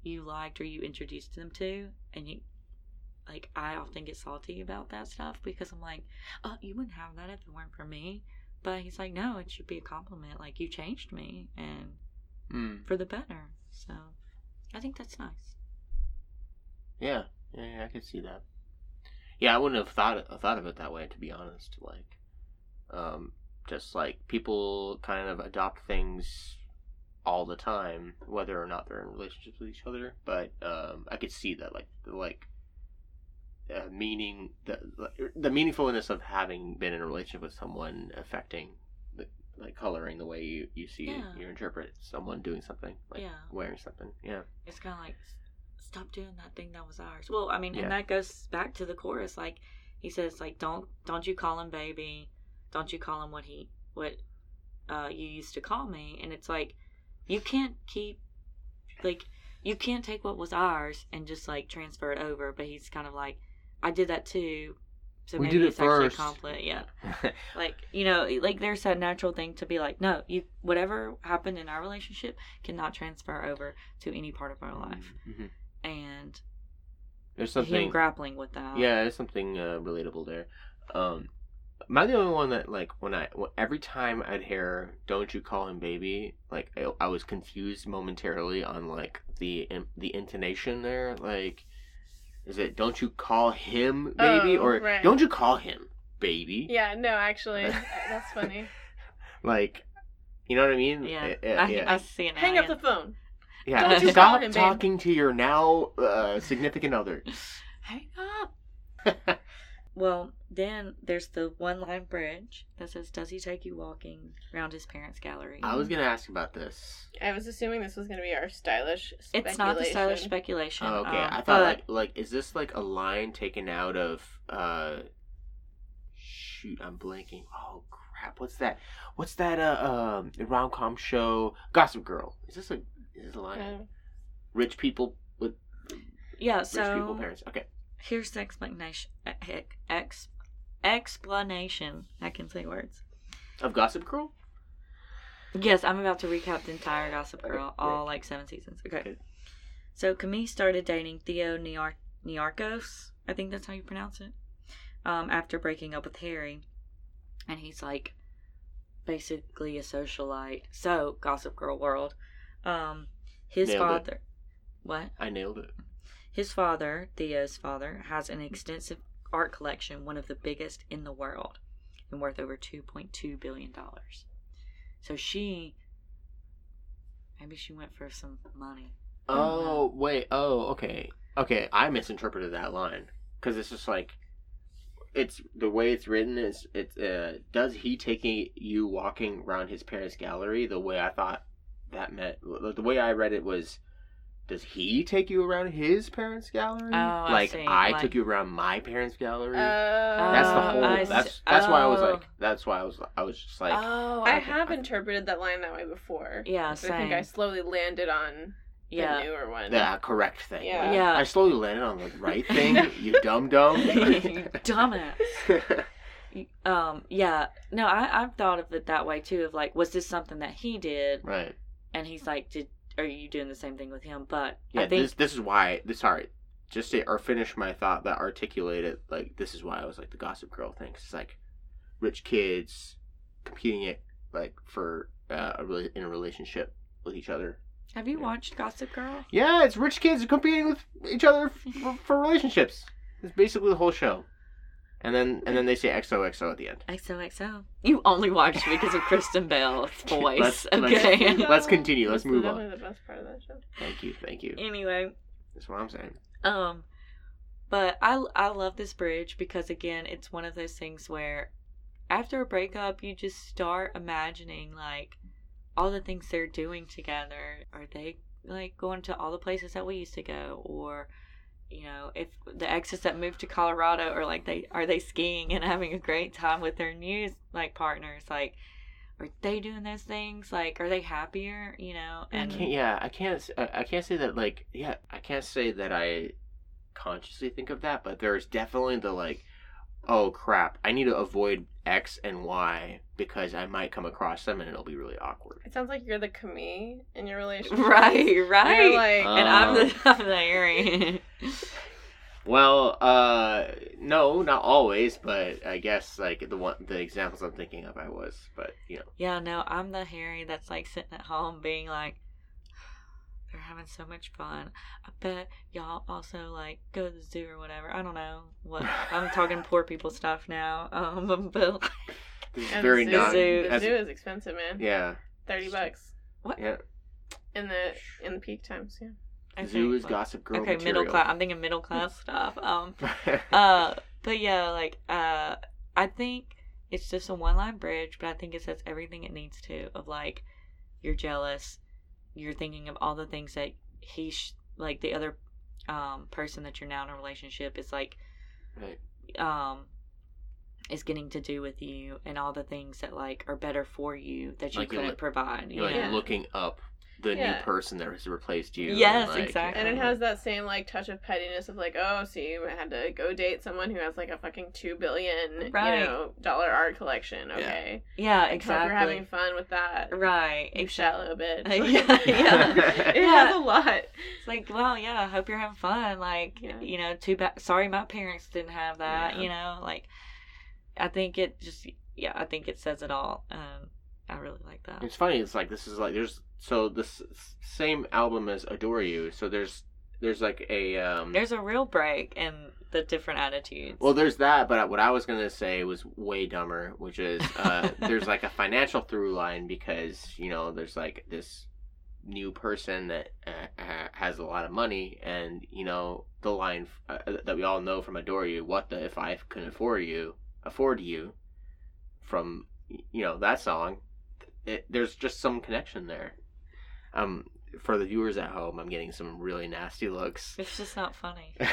you liked or you introduced them to and you like I often get salty about that stuff because I'm like, oh, you wouldn't have that if it weren't for me. But he's like, no, it should be a compliment. Like you changed me and Mm. for the better. So I think that's nice. Yeah. yeah, yeah, I could see that. Yeah, I wouldn't have thought thought of it that way to be honest. Like, um, just like people kind of adopt things all the time, whether or not they're in relationships with each other. But um, I could see that, like, the, like uh, meaning the the meaningfulness of having been in a relationship with someone affecting the like coloring the way you you see Yeah. you interpret someone doing something like Yeah. wearing something. Yeah. It's kind of like stop doing that thing that was ours. Well, I mean, Yeah. and that goes back to the chorus. Like he says, like don't don't you call him baby, don't you call him what he what uh, you used to call me, and it's like you can't keep like you can't take what was ours and just like transfer it over. But he's kind of like, I did that too. So We maybe did it it's actually a first. compliment. Yeah. like you know like there's that natural thing to be like no you whatever happened in our relationship cannot transfer over to any part of our life Mhm. And There's him something. grappling with that Yeah, there's something uh, relatable there. Um, am I the only one that like when I when, every time I'd hear "Don't you call him baby," like I, I was confused momentarily on like the in- the intonation there. Like, is it "Don't you call him baby" Oh, or right. "Don't you call him baby"? Yeah, no, actually, that's funny. Like, you know what I mean? yeah Uh, uh, I, yeah. I see it now, Hang up the phone. Yeah. Don't you Stop call him baby. talking to your now uh, significant other. hang up well then there's the one line bridge that says does he take you walking around his parents gallery I was gonna ask about this. I was assuming this was going to be our stylish. it's not the stylish speculation. speculation Oh, okay. um, I thought but like like is this like a line taken out of uh shoot, I'm blanking. Oh crap. What's that? What's that uh um rom com show Gossip Girl. Is this a is this line? Rich people with yeah rich people so parents. Okay. here's the explanation ex, ex, explanation i can say words Of Gossip Girl? Yes, I'm about to recap the entire Gossip Girl, all like seven seasons. Okay. Okay. So Camille started dating Theo Niar- Niarchos, I think that's how you pronounce it, um, after breaking up with Harry. And he's like basically a socialite. So, Gossip Girl world. Um, his Nailed it. father. What? I nailed it. His father, Theo's father, has an extensive art collection, one of the biggest in the world, and worth over $2.2 billion. So she, maybe she went for some money. Oh wait. Oh okay. Okay. I misinterpreted that line because it's just like it's the way it's written is it's uh does he taking you walking around his parents' gallery the way I thought that meant the way I read it was does he take you around his parents' gallery? Oh, I like see. I Like- took you around my parents' gallery. Uh, that's the Oh, whole. I that's see. that's why I was Oh. like. That's why I was. I was just like. oh, I okay. have interpreted that line that way before. Yeah, So I think I slowly landed on the Yeah. newer one. the correct thing. Yeah. Like, Yeah. I slowly landed on the right thing. you dumb dumb. you dumbass. um, yeah, no, I I've thought of it that way too. Of like, was this something that he did? Right. And he's like, did are you doing the same thing with him? But Yeah. I think this this is why. This sorry. Just to or finish my thought that articulated like this is why I was like the Gossip Girl thing. It's like rich kids competing it like for uh, a really in a relationship with each other. have you Yeah. watched Gossip Girl? Yeah, it's rich kids competing with each other for, for relationships. It's basically the whole show. And then and then they say XOXO at the end. XOXO. You only watched because of Kristen Bell's voice. Let's- okay. let's- Let's continue. Let's That's move on. definitely the best part of that show. Thank you, thank you. anyway, That's what I'm saying. Um, but I I love this bridge because again, it's one of those things where after a breakup, you just start imagining like all the things they're doing together. Are they like going to all the places that we used to go, or you know, if the exes that moved to Colorado are like they are they skiing and having a great time with their new like partners, like. Are they doing those things? Like, are they happier? You know, I and can't, yeah, I can't. I I can't say that. Like, yeah, I can't say that I consciously think of that, but there's definitely the like, oh crap, I need to avoid X and Y because I might come across them and it'll be really awkward. It sounds like you're the Camille in your relationship. right, right. You're like, and I'm the Uh. I'm the Harry. Well, uh, no, not always, but I guess like the one the examples I'm thinking of, I was, but you know, yeah, no, I'm the Harry that's like sitting at home being like, they're having so much fun. I bet y'all also like go to the zoo or whatever. I don't know what I'm talking poor people stuff now. Um, but this is and very the zoo, non. The as- zoo is expensive, man. yeah, Thirty bucks What? yeah. in the in the peak times. Yeah. okay, Zoo is well, Gossip Girl. Okay, middle class. I'm thinking middle class stuff. Um, uh but yeah like uh i think it's just a one line bridge but i think it says everything it needs to of like you're jealous you're thinking of all the things that he sh- like the other um person that you're now in a relationship is like Right. um is getting to do with you and all the things that like are better for you that you Like you're couldn't like- provide you You're like? Yeah. looking up the Yeah. new person that has replaced you. Yes, and, like, exactly. And it has that same like touch of pettiness of like, oh, so you had to go date someone who has like a fucking two billion, Right. you know, dollar art collection. Okay, yeah Like, hope exactly you're having fun with that. right You exactly shallow bitch. Yeah, yeah. it Yeah. has a lot. It's like, well, yeah, I hope you're having fun. Like, Yeah. you know, too bad. Sorry, my parents didn't have that. Yeah. You know, like, I think it just, yeah, I think it says it all. Um, I really like that. It's funny. It's like this is like there's so this same album as Adore You. So there's there's like a um. There's a real break in the different attitudes. well, there's that, but what I was gonna say was way dumber, which is uh, there's like a financial through line because you know there's like this new person that uh, has a lot of money, and you know the line uh, that we all know from Adore You, "What the if I couldn't afford you, afford you," from you know that song. It, there's just some connection there. Um, for the viewers at home, I'm getting some really nasty looks. it's just not funny.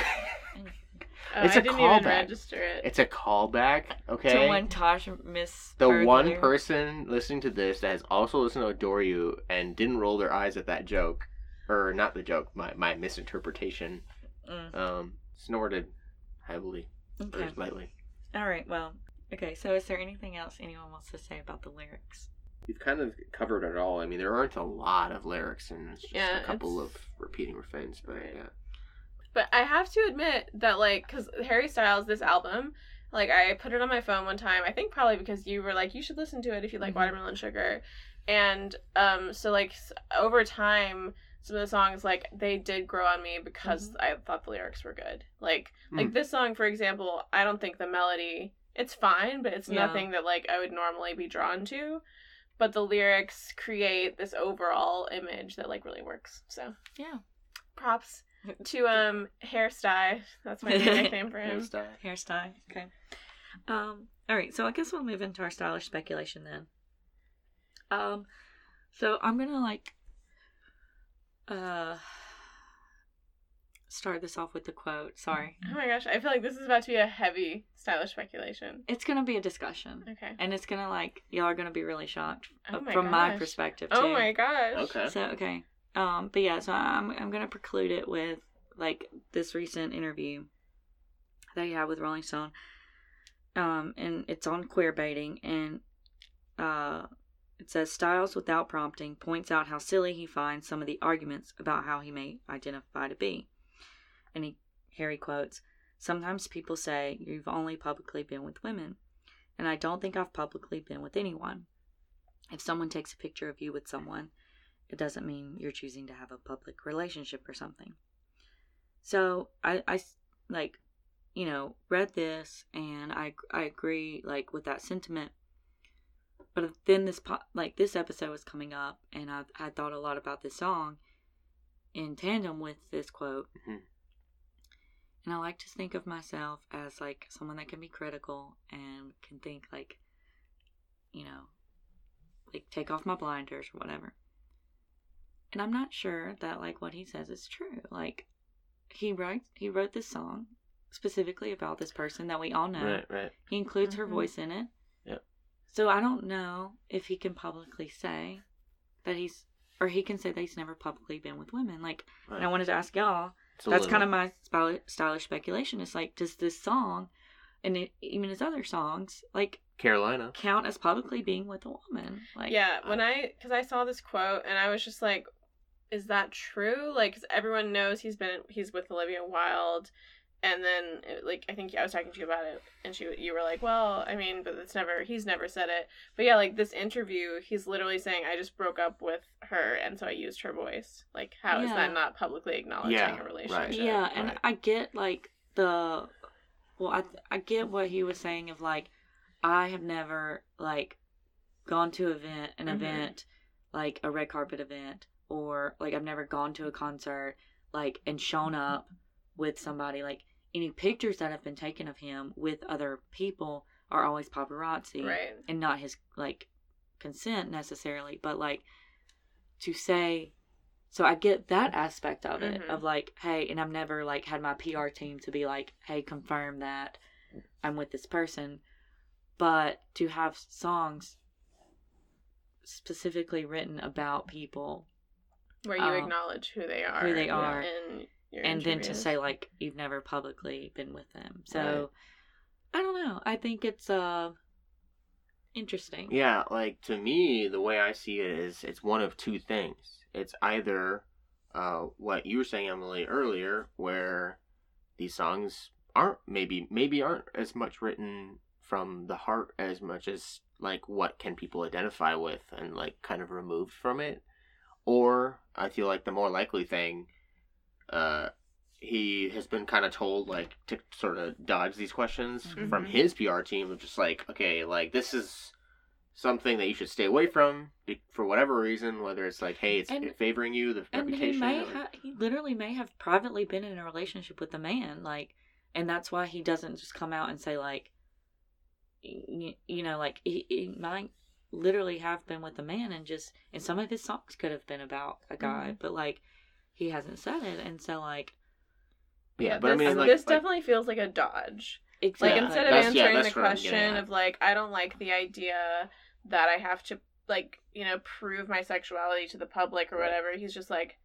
Oh, It's I a didn't callback. even register it. It's a callback, okay? To when Tosh miss the one person listening to this that has also listened to Adore You and didn't roll their eyes at that joke, or not the joke, my, my misinterpretation, Mm, um, snorted heavily okay. or lightly. All right. Well. Okay. So, is there anything else anyone wants to say about the lyrics? We've kind of covered it all. I mean, there aren't a lot of lyrics, and it's just Yeah, a couple of repeating refrains, but Right. yeah. But I have to admit that, like, because Harry Styles, this album, like, I put it on my phone one time. I think probably because you were like, you should listen to it if you like Mhm. watermelon sugar. And um, so, like, over time, some of the songs, like, they did grow on me because I thought the lyrics were good. Like, like Mm. this song, for example, I don't think the melody, it's fine, but it's Yeah. nothing that, like, I would normally be drawn to. But the lyrics create this overall image that, like, really works. So, Yeah. props to um hairstyle. That's my nickname for him. Hairstyle. hairstyle. Okay. Um. All right. So I guess we'll move into our stylish speculation then. Um. So I'm gonna like. Uh. Start this off with the quote. Sorry. Oh my gosh, I feel like this is about to be a heavy stylish speculation. It's gonna be a discussion, Okay. and it's gonna like y'all are gonna be really shocked Oh uh, my from my gosh. perspective too. Oh my gosh. Okay. So okay. Um. But yeah. So I'm I'm gonna preclude it with like this recent interview that he had with Rolling Stone. um, and it's on queer baiting, and uh, it says Styles, without prompting, points out how silly he finds some of the arguments about how he may identify to be. And he, Harry quotes, Sometimes people say you've only publicly been with women, and I don't think I've publicly been with anyone. If someone takes a picture of you with someone, it doesn't mean you're choosing to have a public relationship or something. So I, I like, you know, read this and I, I agree like with that sentiment. But then this po- like this episode was coming up and I I thought a lot about this song in tandem with this quote. Mm-hmm. And I like to think of myself as like someone that can be critical and can think like, you know, like take off my blinders or whatever. And I'm not sure that like what he says is true. Like he writes he wrote this song specifically about this person that we all know. Right, right. He includes mm-hmm. her voice in it. Yep. So I don't know if he can publicly say that he's or he can say that he's never publicly been with women. Like right. and I wanted to ask y'all that's kind of my stylish speculation. It's like, does this song, and it, even his other songs, like Carolina, count as publicly being with a woman? Like, yeah, uh, when I because I saw this quote and I was just like, is that true? Like, cause everyone knows he's been he's with Olivia Wilde, and then like I think I was talking to you about it, and she you were like, well, I mean, but it's never he's never said it, but yeah, like this interview, he's literally saying I just broke up with her, and so I used her voice. Like, how yeah. is that not publicly acknowledging yeah, a relationship? Right. Yeah, and right. I get like the, well, I I get what he was saying of like, I have never like gone to event an mm-hmm. event like a red carpet event or like I've never gone to a concert like and shown up with somebody like any pictures that have been taken of him with other people are always paparazzi right. and not his like consent necessarily but like to say so i get that aspect of it mm-hmm. of like hey and i've never like had my pr team to be like hey confirm that i'm with this person but to have songs specifically written about people where you um, acknowledge who they are who they are and and then to say like you've never publicly been with them. So right. I don't know. I think it's uh interesting. Yeah, like to me, the way I see it is it's one of two things. It's either uh what you were saying, Emily, earlier, where these songs aren't maybe maybe aren't as much written from the heart as much as like what can people identify with and like kind of removed from it. Or I feel like the more likely thing uh, he has been kind of told like to sort of dodge these questions mm-hmm. from his PR team of just like, okay, like this is something that you should stay away from for whatever reason, whether it's like, hey, it's and, favoring you, the and reputation. He, may or... ha- he literally may have privately been in a relationship with a man, like, and that's why he doesn't just come out and say like, you, you know, like he, he, might literally have been with a man, and just and some of his songs could have been about a guy, mm-hmm. but like he hasn't said it, and so like, yeah, but this, I mean, like, this like, definitely feels like a dodge. Exactly. Like instead of that's, answering yeah, the question of like, I don't like the idea that I have to like you know prove my sexuality to the public or right. whatever. He's just like,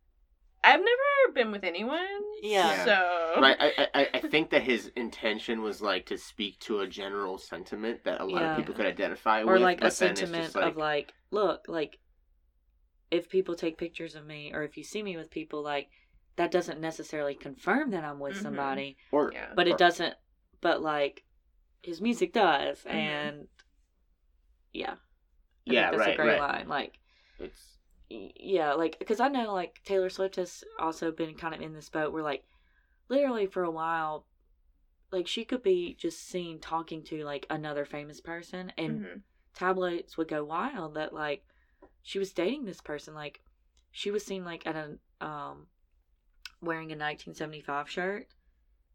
I've never been with anyone. Yeah. So right, I, I I think that his intention was like to speak to a general sentiment that a lot yeah. of people could identify or with, or like a sentiment like... of like, look, like if people take pictures of me or if you see me with people like that doesn't necessarily confirm that I'm with mm-hmm. somebody or yeah. but or, it doesn't but like his music does mm-hmm. and yeah I yeah that's right, a great right. line like it's yeah like because I know like Taylor Swift has also been kind of in this boat where like literally for a while like she could be just seen talking to like another famous person and mm-hmm. tabloids would go wild that like she was dating this person. Like she was seen like at a um wearing a 1975 shirt,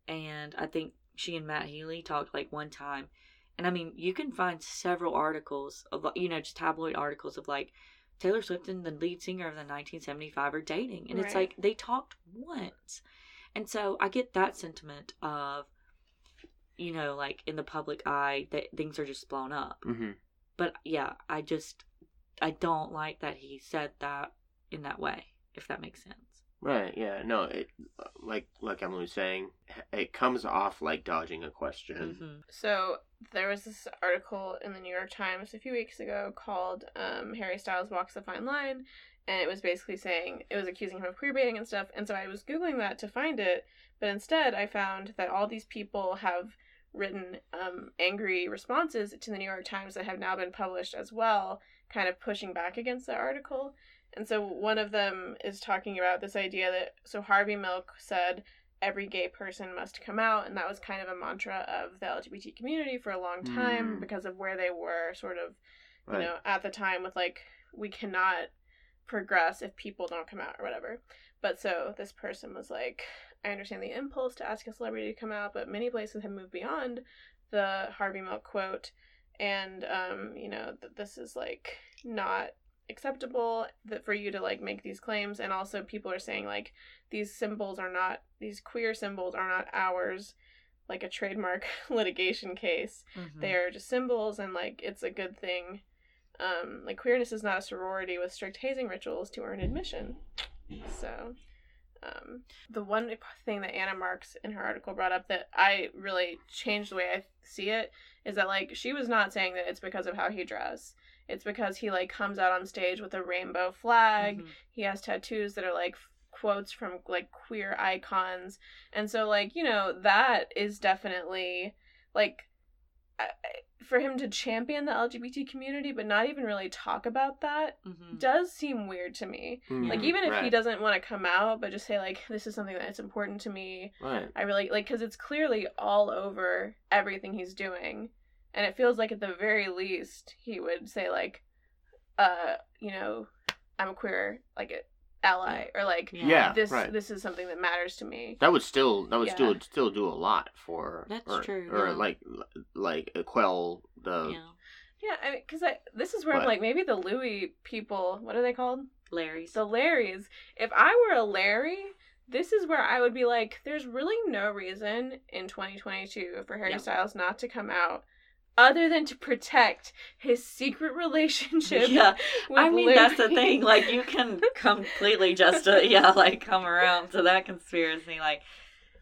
and I think she and Matt Healy talked like one time. And I mean, you can find several articles of you know just tabloid articles of like Taylor Swift and the lead singer of the 1975 are dating, and right. it's like they talked once. And so I get that sentiment of, you know, like in the public eye that things are just blown up. Mm-hmm. But yeah, I just I don't like that he said that in that way, if that makes sense. Right. Yeah. No. It like like Emily was saying, it comes off like dodging a question. Mm-hmm. So there was this article in the New York Times a few weeks ago called um, "Harry Styles Walks the Fine Line," and it was basically saying it was accusing him of queer baiting and stuff. And so I was googling that to find it, but instead I found that all these people have written um, angry responses to the New York Times that have now been published as well, kind of pushing back against the article. And so one of them is talking about this idea that so Harvey Milk said every gay person must come out and that was kind of a mantra of the LGBT community for a long time mm. because of where they were sort of you right. know at the time with like we cannot progress if people don't come out or whatever. But so this person was like I understand the impulse to ask a celebrity to come out, but many places have moved beyond the Harvey Milk quote and um you know that this is like not acceptable that for you to like make these claims and also people are saying like these symbols are not these queer symbols are not ours like a trademark litigation case. Mm-hmm. they are just symbols and like it's a good thing. Um like queerness is not a sorority with strict hazing rituals to earn admission. So um the one thing that anna marks in her article brought up that i really changed the way i see it is that like she was not saying that it's because of how he dressed it's because he like comes out on stage with a rainbow flag. Mm-hmm. He has tattoos that are like quotes from like queer icons. And so like, you know, that is definitely like for him to champion the LGBT community but not even really talk about that mm-hmm. does seem weird to me. Mm-hmm. Like even if right. he doesn't want to come out but just say like this is something that's important to me. Right. I really like cuz it's clearly all over everything he's doing and it feels like at the very least he would say like uh you know i'm a queer like ally or like yeah this right. this is something that matters to me that would still that would yeah. still still do a lot for that's or, true or yeah. like like quell the yeah yeah I mean, because I this is where I'm like maybe the Louis people what are they called Larrys the Larrys if I were a Larry this is where I would be like there's really no reason in 2022 for Harry yeah. Styles not to come out other than to protect his secret relationship. Yeah, I mean Larry. that's the thing. Like you can completely just uh, yeah, like come around to that conspiracy. Like,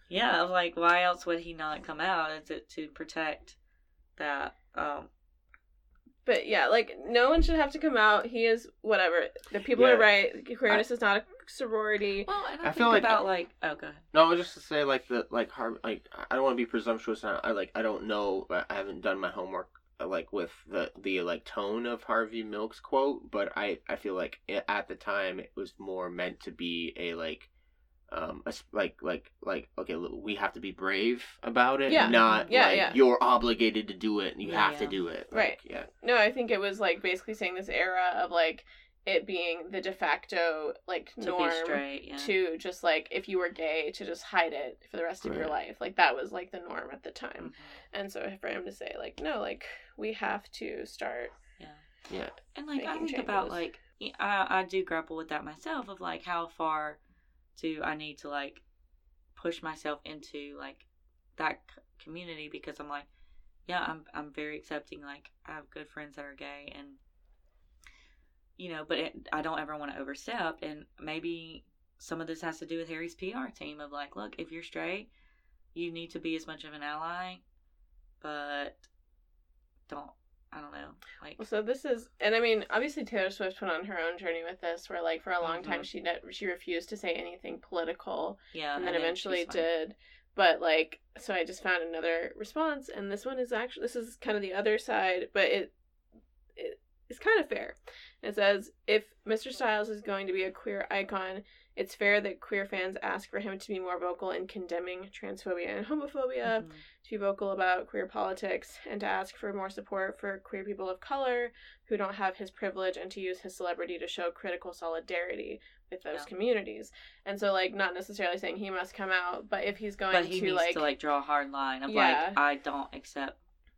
yeah, like why else would he not come out? Is it to protect that? Um, but yeah, like no one should have to come out. He is whatever. The people yeah. are right. Queerness I, is not a sorority. Well, I, I feel like about like oh, god. No, I was just to say like the like hard like I don't want to be presumptuous. I, I like I don't know. I haven't done my homework uh, like with the the like tone of Harvey Milk's quote, but I I feel like at the time it was more meant to be a like um like like like okay we have to be brave about it yeah not yeah, like yeah. you're obligated to do it and you yeah, have yeah. to do it like, right yeah no i think it was like basically saying this era of like it being the de facto like to norm straight, yeah. to just like if you were gay to just hide it for the rest of your life like that was like the norm at the time mm-hmm. and so for him to say like no like we have to start yeah yeah and like i think changes. about like I, I do grapple with that myself of like how far do I need to like push myself into like that community because I'm like yeah I'm I'm very accepting like I have good friends that are gay and you know, but it, I don't ever want to overstep. And maybe some of this has to do with Harry's PR team of like, look, if you're straight, you need to be as much of an ally, but don't. I don't know. Like, well, so this is, and I mean, obviously Taylor Swift went on her own journey with this, where like for a long mm-hmm. time she ne- she refused to say anything political, yeah, and then eventually did. But like, so I just found another response, and this one is actually this is kind of the other side, but it is kind of fair. It says if Mr. Styles is going to be a queer icon, it's fair that queer fans ask for him to be more vocal in condemning transphobia and homophobia, mm-hmm. to be vocal about queer politics, and to ask for more support for queer people of color who don't have his privilege and to use his celebrity to show critical solidarity with those yeah. communities. And so like not necessarily saying he must come out, but if he's going but he to needs like to like draw a hard line of yeah. like I don't accept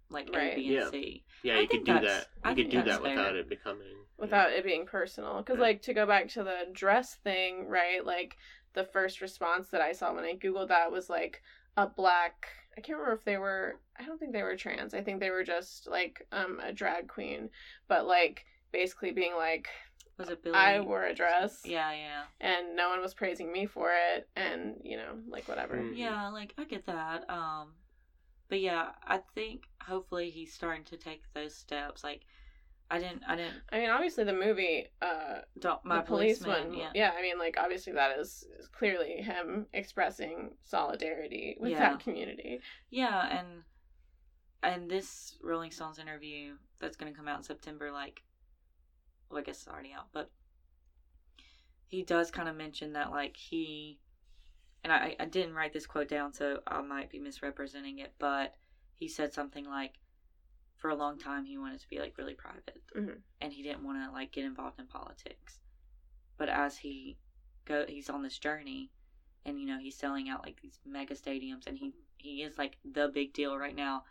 like right. A, B, and yeah. C. Yeah, you could do that. You I could do that fair. without it becoming without yeah. it being personal. Because yeah. like to go back to the dress thing, right? Like the first response that I saw when I googled that was like a black. I can't remember if they were. I don't think they were trans. I think they were just like um a drag queen, but like basically being like Was it Billy? I wore a dress. Yeah, yeah. And no one was praising me for it, and you know, like whatever. Mm. Yeah, like I get that. Um, but yeah, I think hopefully he's starting to take those steps. Like, I didn't, I didn't. I mean, obviously the movie, uh, Don't, my the police policeman. Yeah. yeah. I mean, like obviously that is, is clearly him expressing solidarity with Yeah. that community. Yeah, and and this Rolling Stones interview that's going to come out in September, like, well, I guess it's already out, but he does kind of mention that, like, he, and I, I didn't write this quote down, so I might be misrepresenting it, but he said something like, for a long time, he wanted to be, like, really private, Mhm. and he didn't want to, like, get involved in politics. But as he go, he's on this journey, and you know he's selling out like these mega stadiums and he he is like the big deal right now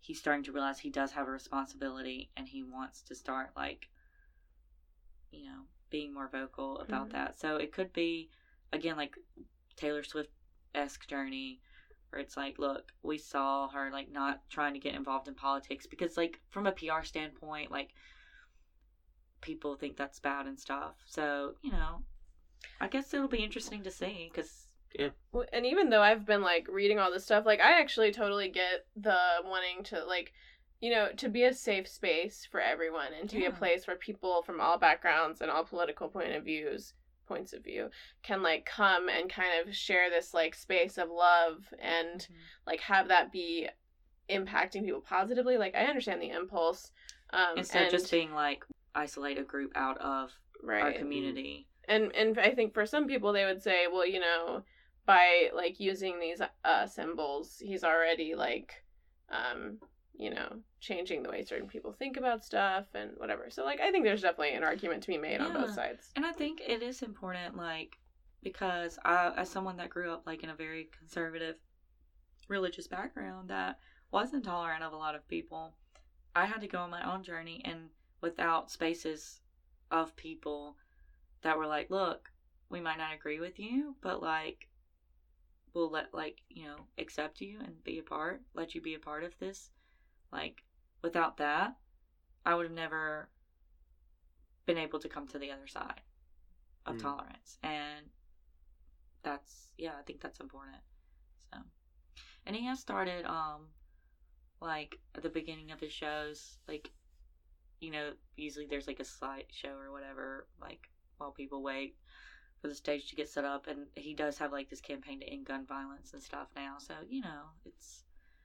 he's starting to realize he does have a responsibility and he wants to start like you know being more vocal about Mhm. that so it could be again like taylor swift esque journey where it's like look we saw her like not trying to get involved in politics because like from a pr standpoint like people think that's bad and stuff. So you know i guess it'll be interesting to see because Well, And even though I've been like reading all this stuff, like I actually totally get the wanting to like, you know, to be a safe space for everyone and to be a place where people from all backgrounds and all political point of views points of view can like come and kind of share this like space of love and like have that be impacting people positively like i understand the impulse um instead and, of just being like isolate a group out of right. our community. And and i think for some people they would say well you know by like using these uh symbols he's already like um you know changing the way certain people think about stuff and whatever. So like i think there's definitely an argument to be made on both sides. And i think it is important like because i as someone that grew up like in a very conservative religious background that wasn't tolerant of a lot of people i had to go on my own journey and without spaces of people that were like look we might not agree with you but like we'll let like you know accept you and be a part let you be a part of this like without that i would have never been able to come to the other side of Mm. tolerance. And that's yeah i think that's important so. And he has started um like at the beginning of his shows like you know usually there's like a slideshow or whatever like while people wait for the stage to get set up. And he does have like this campaign to end gun violence and stuff now. So you know it's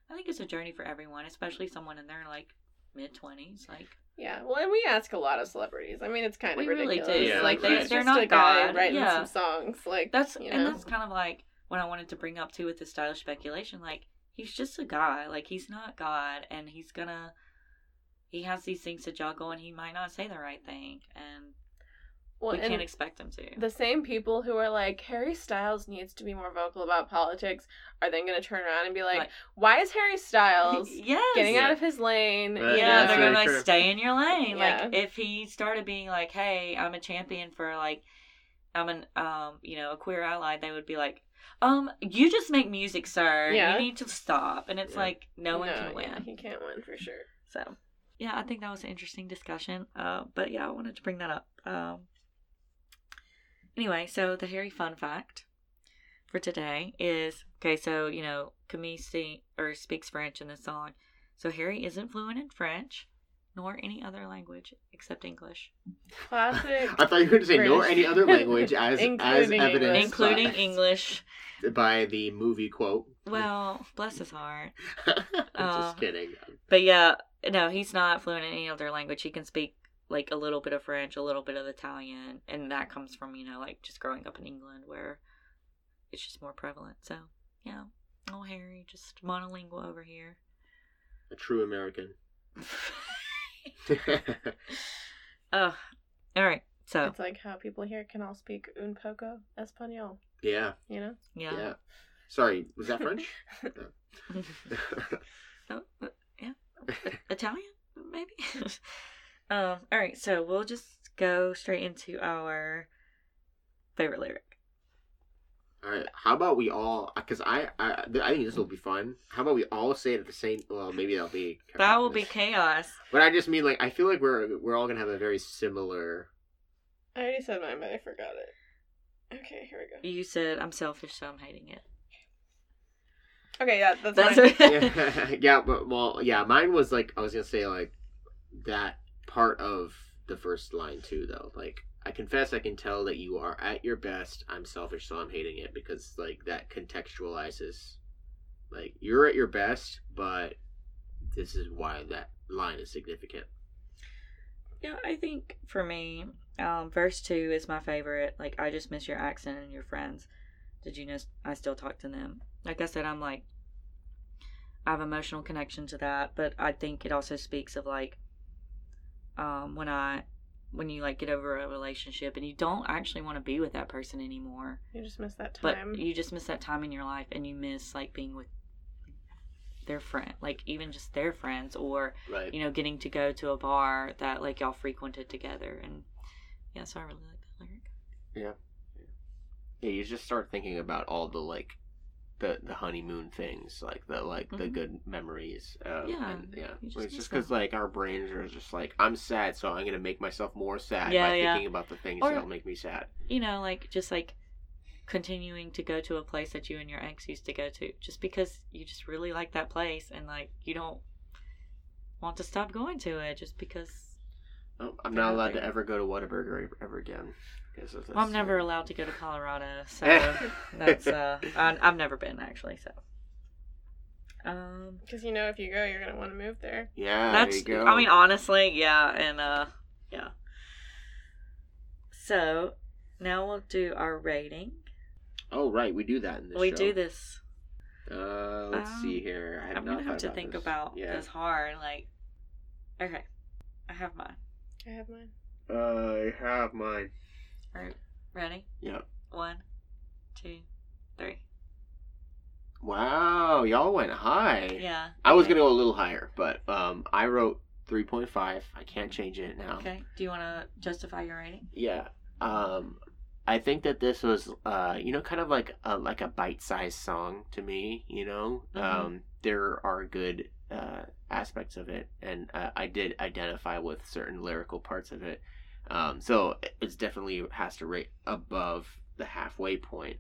i think it's a journey for everyone especially someone in their like mid 20s like yeah well and we ask a lot of celebrities i mean it's kind of We really ridiculous do. Yeah, like right. They're just not a guy God. writing Yeah. some songs like that's you and that's kind of like what i wanted to bring up too with the stylish speculation like he's just a guy like he's not god and he's gonna he has these things to juggle and he might not say the right thing and well, we can't expect them to the same people who are like Harry Styles needs to be more vocal about politics are then going to turn around and be like, Like- why is Harry Styles yes getting out of his lane? Right, yeah, Yeah, they're gonna be like true. stay in your lane. Yeah. Like if he started being like, "Hey, I'm a champion for like, I'm an um, you know, a queer ally," they would be like, "Um, you just make music, sir. Yeah. You need to stop." And it's Yeah. like no one can win. Yeah, he can't win for sure. So, yeah, I think that was an interesting discussion. Uh, but yeah, I wanted to bring that up. Um, anyway, so the Harry fun fact for today is okay. So you know, Camille see, or speaks French in this song. So Harry isn't fluent in French nor any other language except English, Classic. I thought you were going to say nor any other language as as Including English. including by, English. by the movie quote. Well, bless his heart. I'm Uh, just kidding. But yeah, no, he's not fluent in any other language. He can speak like a little bit of French, a little bit of Italian, and that comes from, you know, like just growing up in England where it's just more prevalent. So, yeah. Oh, Harry, just monolingual over here. A true American. Oh, all right. So, It's like how people here can all speak un poco español, yeah, you know? yeah. yeah. Sorry, was that French? Oh, uh, yeah. Italian, maybe? Um, all right. So, we'll just go straight into our favorite lyric. All right. How about we all? Because I, I, I think this will be fun. How about we all say it at the same? Well, maybe that'll be. That will be chaos. But I just mean like I feel like we're we're all gonna have a very similar I already said mine, but I forgot it. Okay, here we go. You said I'm selfish, so I'm hating it. Okay, yeah, that's, That's mine. it. yeah, yeah, but well, yeah, mine was like I was gonna say like that part of the first line too, though. Like, I confess, I can tell that you are at your best. I'm selfish, so I'm hating it because like that contextualizes, like you're at your best, but this is why that line is significant. Yeah, I think for me, um, verse two is my favorite. Like, I just miss your accent and your friends. Did you know I still talk to them? Like I said, I'm like, I have emotional connection to that, but I think it also speaks of like, um, when I, when you like get over a relationship and you don't actually want to be with that person anymore, You just missed that but time. you just miss that time in your life and you miss like being with their friend, like even just their friends or Right. you know, getting to go to a bar that like y'all frequented together, and yeah, so I really like that lyric. Yeah. Yeah, you just start thinking about all the like the the honeymoon things, like the like the Mhm. good memories. Um, Yeah, and, yeah. just it's just because like our brains are just like I'm sad, so I'm gonna make myself more sad Yeah, by yeah. thinking about the things Or- that'll make me sad. You know, like just like continuing to go to a place that you and your ex used to go to, just because you just really like that place, and like you don't want to stop going to it, just because. Oh, I'm not allowed to ever go to Whataburger ever again. Because of this. Well, I'm never allowed to go to Colorado, so that's uh, I, I've never been actually, so. Um, Because you know, if you go, you're gonna want to move there. Yeah, That's. there you go. I mean, honestly, yeah, and uh, yeah. So now we'll do our rating. Oh right, we do that in this. we show. do this. Uh, let's Um, see here. I have I'm not gonna have to about think this. about Yeah. this hard. Like, okay, I have mine. I have mine. I have mine. All right, ready? Yep. One, two, three. Wow, y'all went high. Yeah. I was okay. gonna go a little higher, but um, I wrote 3.5. I can't change it now. Okay. Do you want to justify your rating? Yeah. Um, I think that this was, uh, you know, kind of like a like a bite-sized song to me. You know, Mhm. um, there are good uh, aspects of it, and uh, I did identify with certain lyrical parts of it. Um, so it's definitely has to rate above the halfway point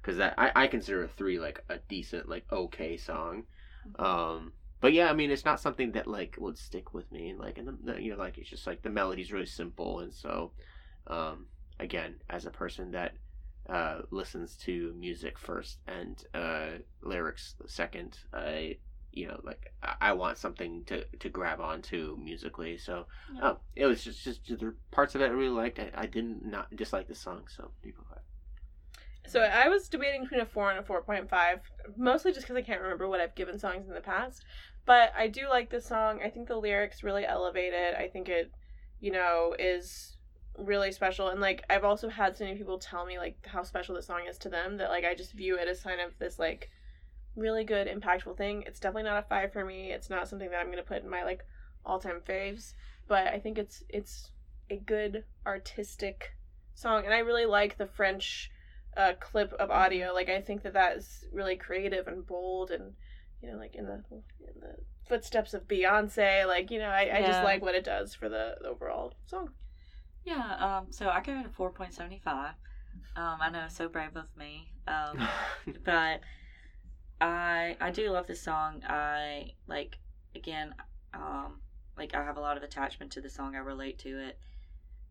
because that I, I consider a three like a decent like okay song. Um, but yeah, I mean, it's not something that like would stick with me. Like, and the, the, you know, like it's just like the melody's really simple, and so, um, again, as a person that uh, listens to music first and uh, lyrics second, I, you know, like I, I want something to to grab onto musically. So, Yeah. oh, it was just just the parts of it I really liked. I, I didn't not dislike the song, so people. So I was debating between a four and a four point five, mostly just because I can't remember what I've given songs in the past. But I do like this song. I think the lyrics really elevate it. I think it, you know, is really special. And like I've also had so many people tell me like how special this song is to them that like I just view it as kind of this like really good, impactful thing. It's definitely not a five for me. It's not something that I'm gonna put in my like all time faves. But I think it's it's a good artistic song, and I really like the French uh, clip of audio. Like I think that that is really creative and bold, and you know, like in the in the footsteps of Beyonce. Like you know, I, I just like what it does for the, the overall song. Yeah. Um. So I gave it a four point seventy five. Um. I know, so brave of me. Um. but I I do love this song. I like again, um, like I have a lot of attachment to the song. I relate to it,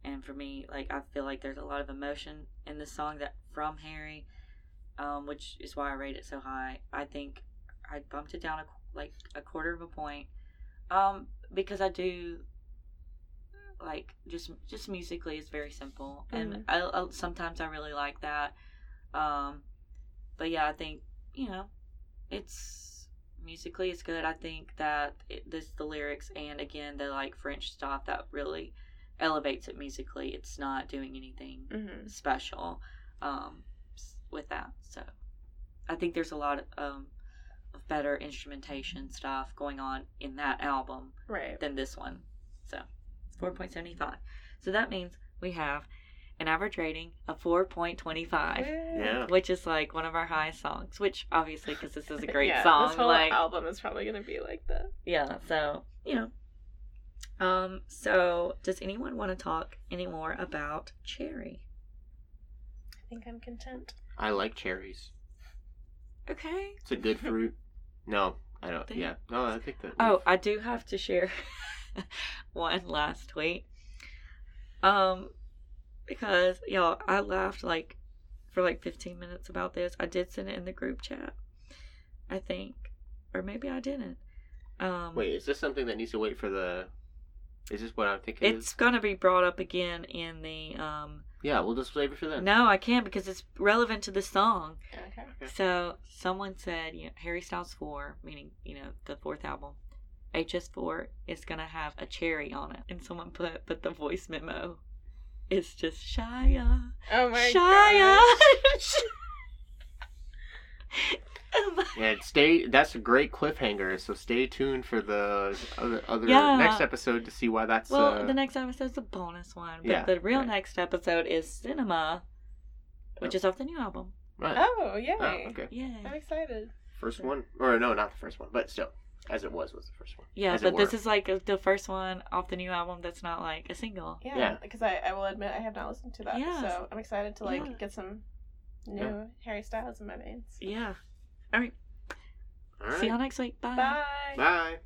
and for me, like I feel like there's a lot of emotion in this song that from Harry, um, which is why I rate it so high. I think I bumped it down a, like a quarter of a point, um, because I do like just just musically it's very simple and Mhm. I, I sometimes I really like that um but yeah I think you know it's musically it's good i think that it, this the lyrics and again the like french stuff that really elevates it musically it's not doing anything Mm-hmm. special um with that so i think there's a lot of um of better instrumentation stuff going on in that album Right. than this one so 4.75 so that means we have an average rating of 4.25 yeah. which is like one of our highest songs. Which obviously, because this is a great yeah, song, This whole like album is probably gonna be like that. yeah. So you know, Um, so does anyone want to talk any more about cherry? I think I'm content. I like cherries. Okay. It's a good fruit. No, I don't. Thank- Yeah, no, I think that. Oh, I do have to share one last tweet. Um, because y'all, I laughed like for like 15 minutes about this. I did send it in the group chat, I think, or maybe I didn't. Um, Wait, is this something that needs to wait for the? Is this what I'm thinking? it's is? gonna be brought up again in the um. Yeah, we'll just save it for then. No, I can't because it's relevant to the song. Okay. Okay. So someone said, you know, Harry Styles four, meaning you know the fourth album, HS4 is gonna have a cherry on it, and someone put, but the voice memo is just Shia, Oh my Shia. god. Oh Yeah, stay. That's a great cliffhanger. So stay tuned for the other, other Yeah. next episode to see why that's. well, uh, the next episode's a bonus one, but Yeah, the real right. next episode is Cinema, which Oh. is off the new album. right. Oh, yay. Oh, okay. Yeah, I'm excited. First one, or no, not the first one, but still, as it was, was the first one. yeah, As but this is like a, the first one off the new album that's not like a single. Yeah, Yeah. because I, I will admit I have not listened to that. Yes. So I'm excited to like Yeah. get some new Yeah. Harry Styles in my veins. Yeah. All right. All right. See y'all next week. Bye. Bye. Bye.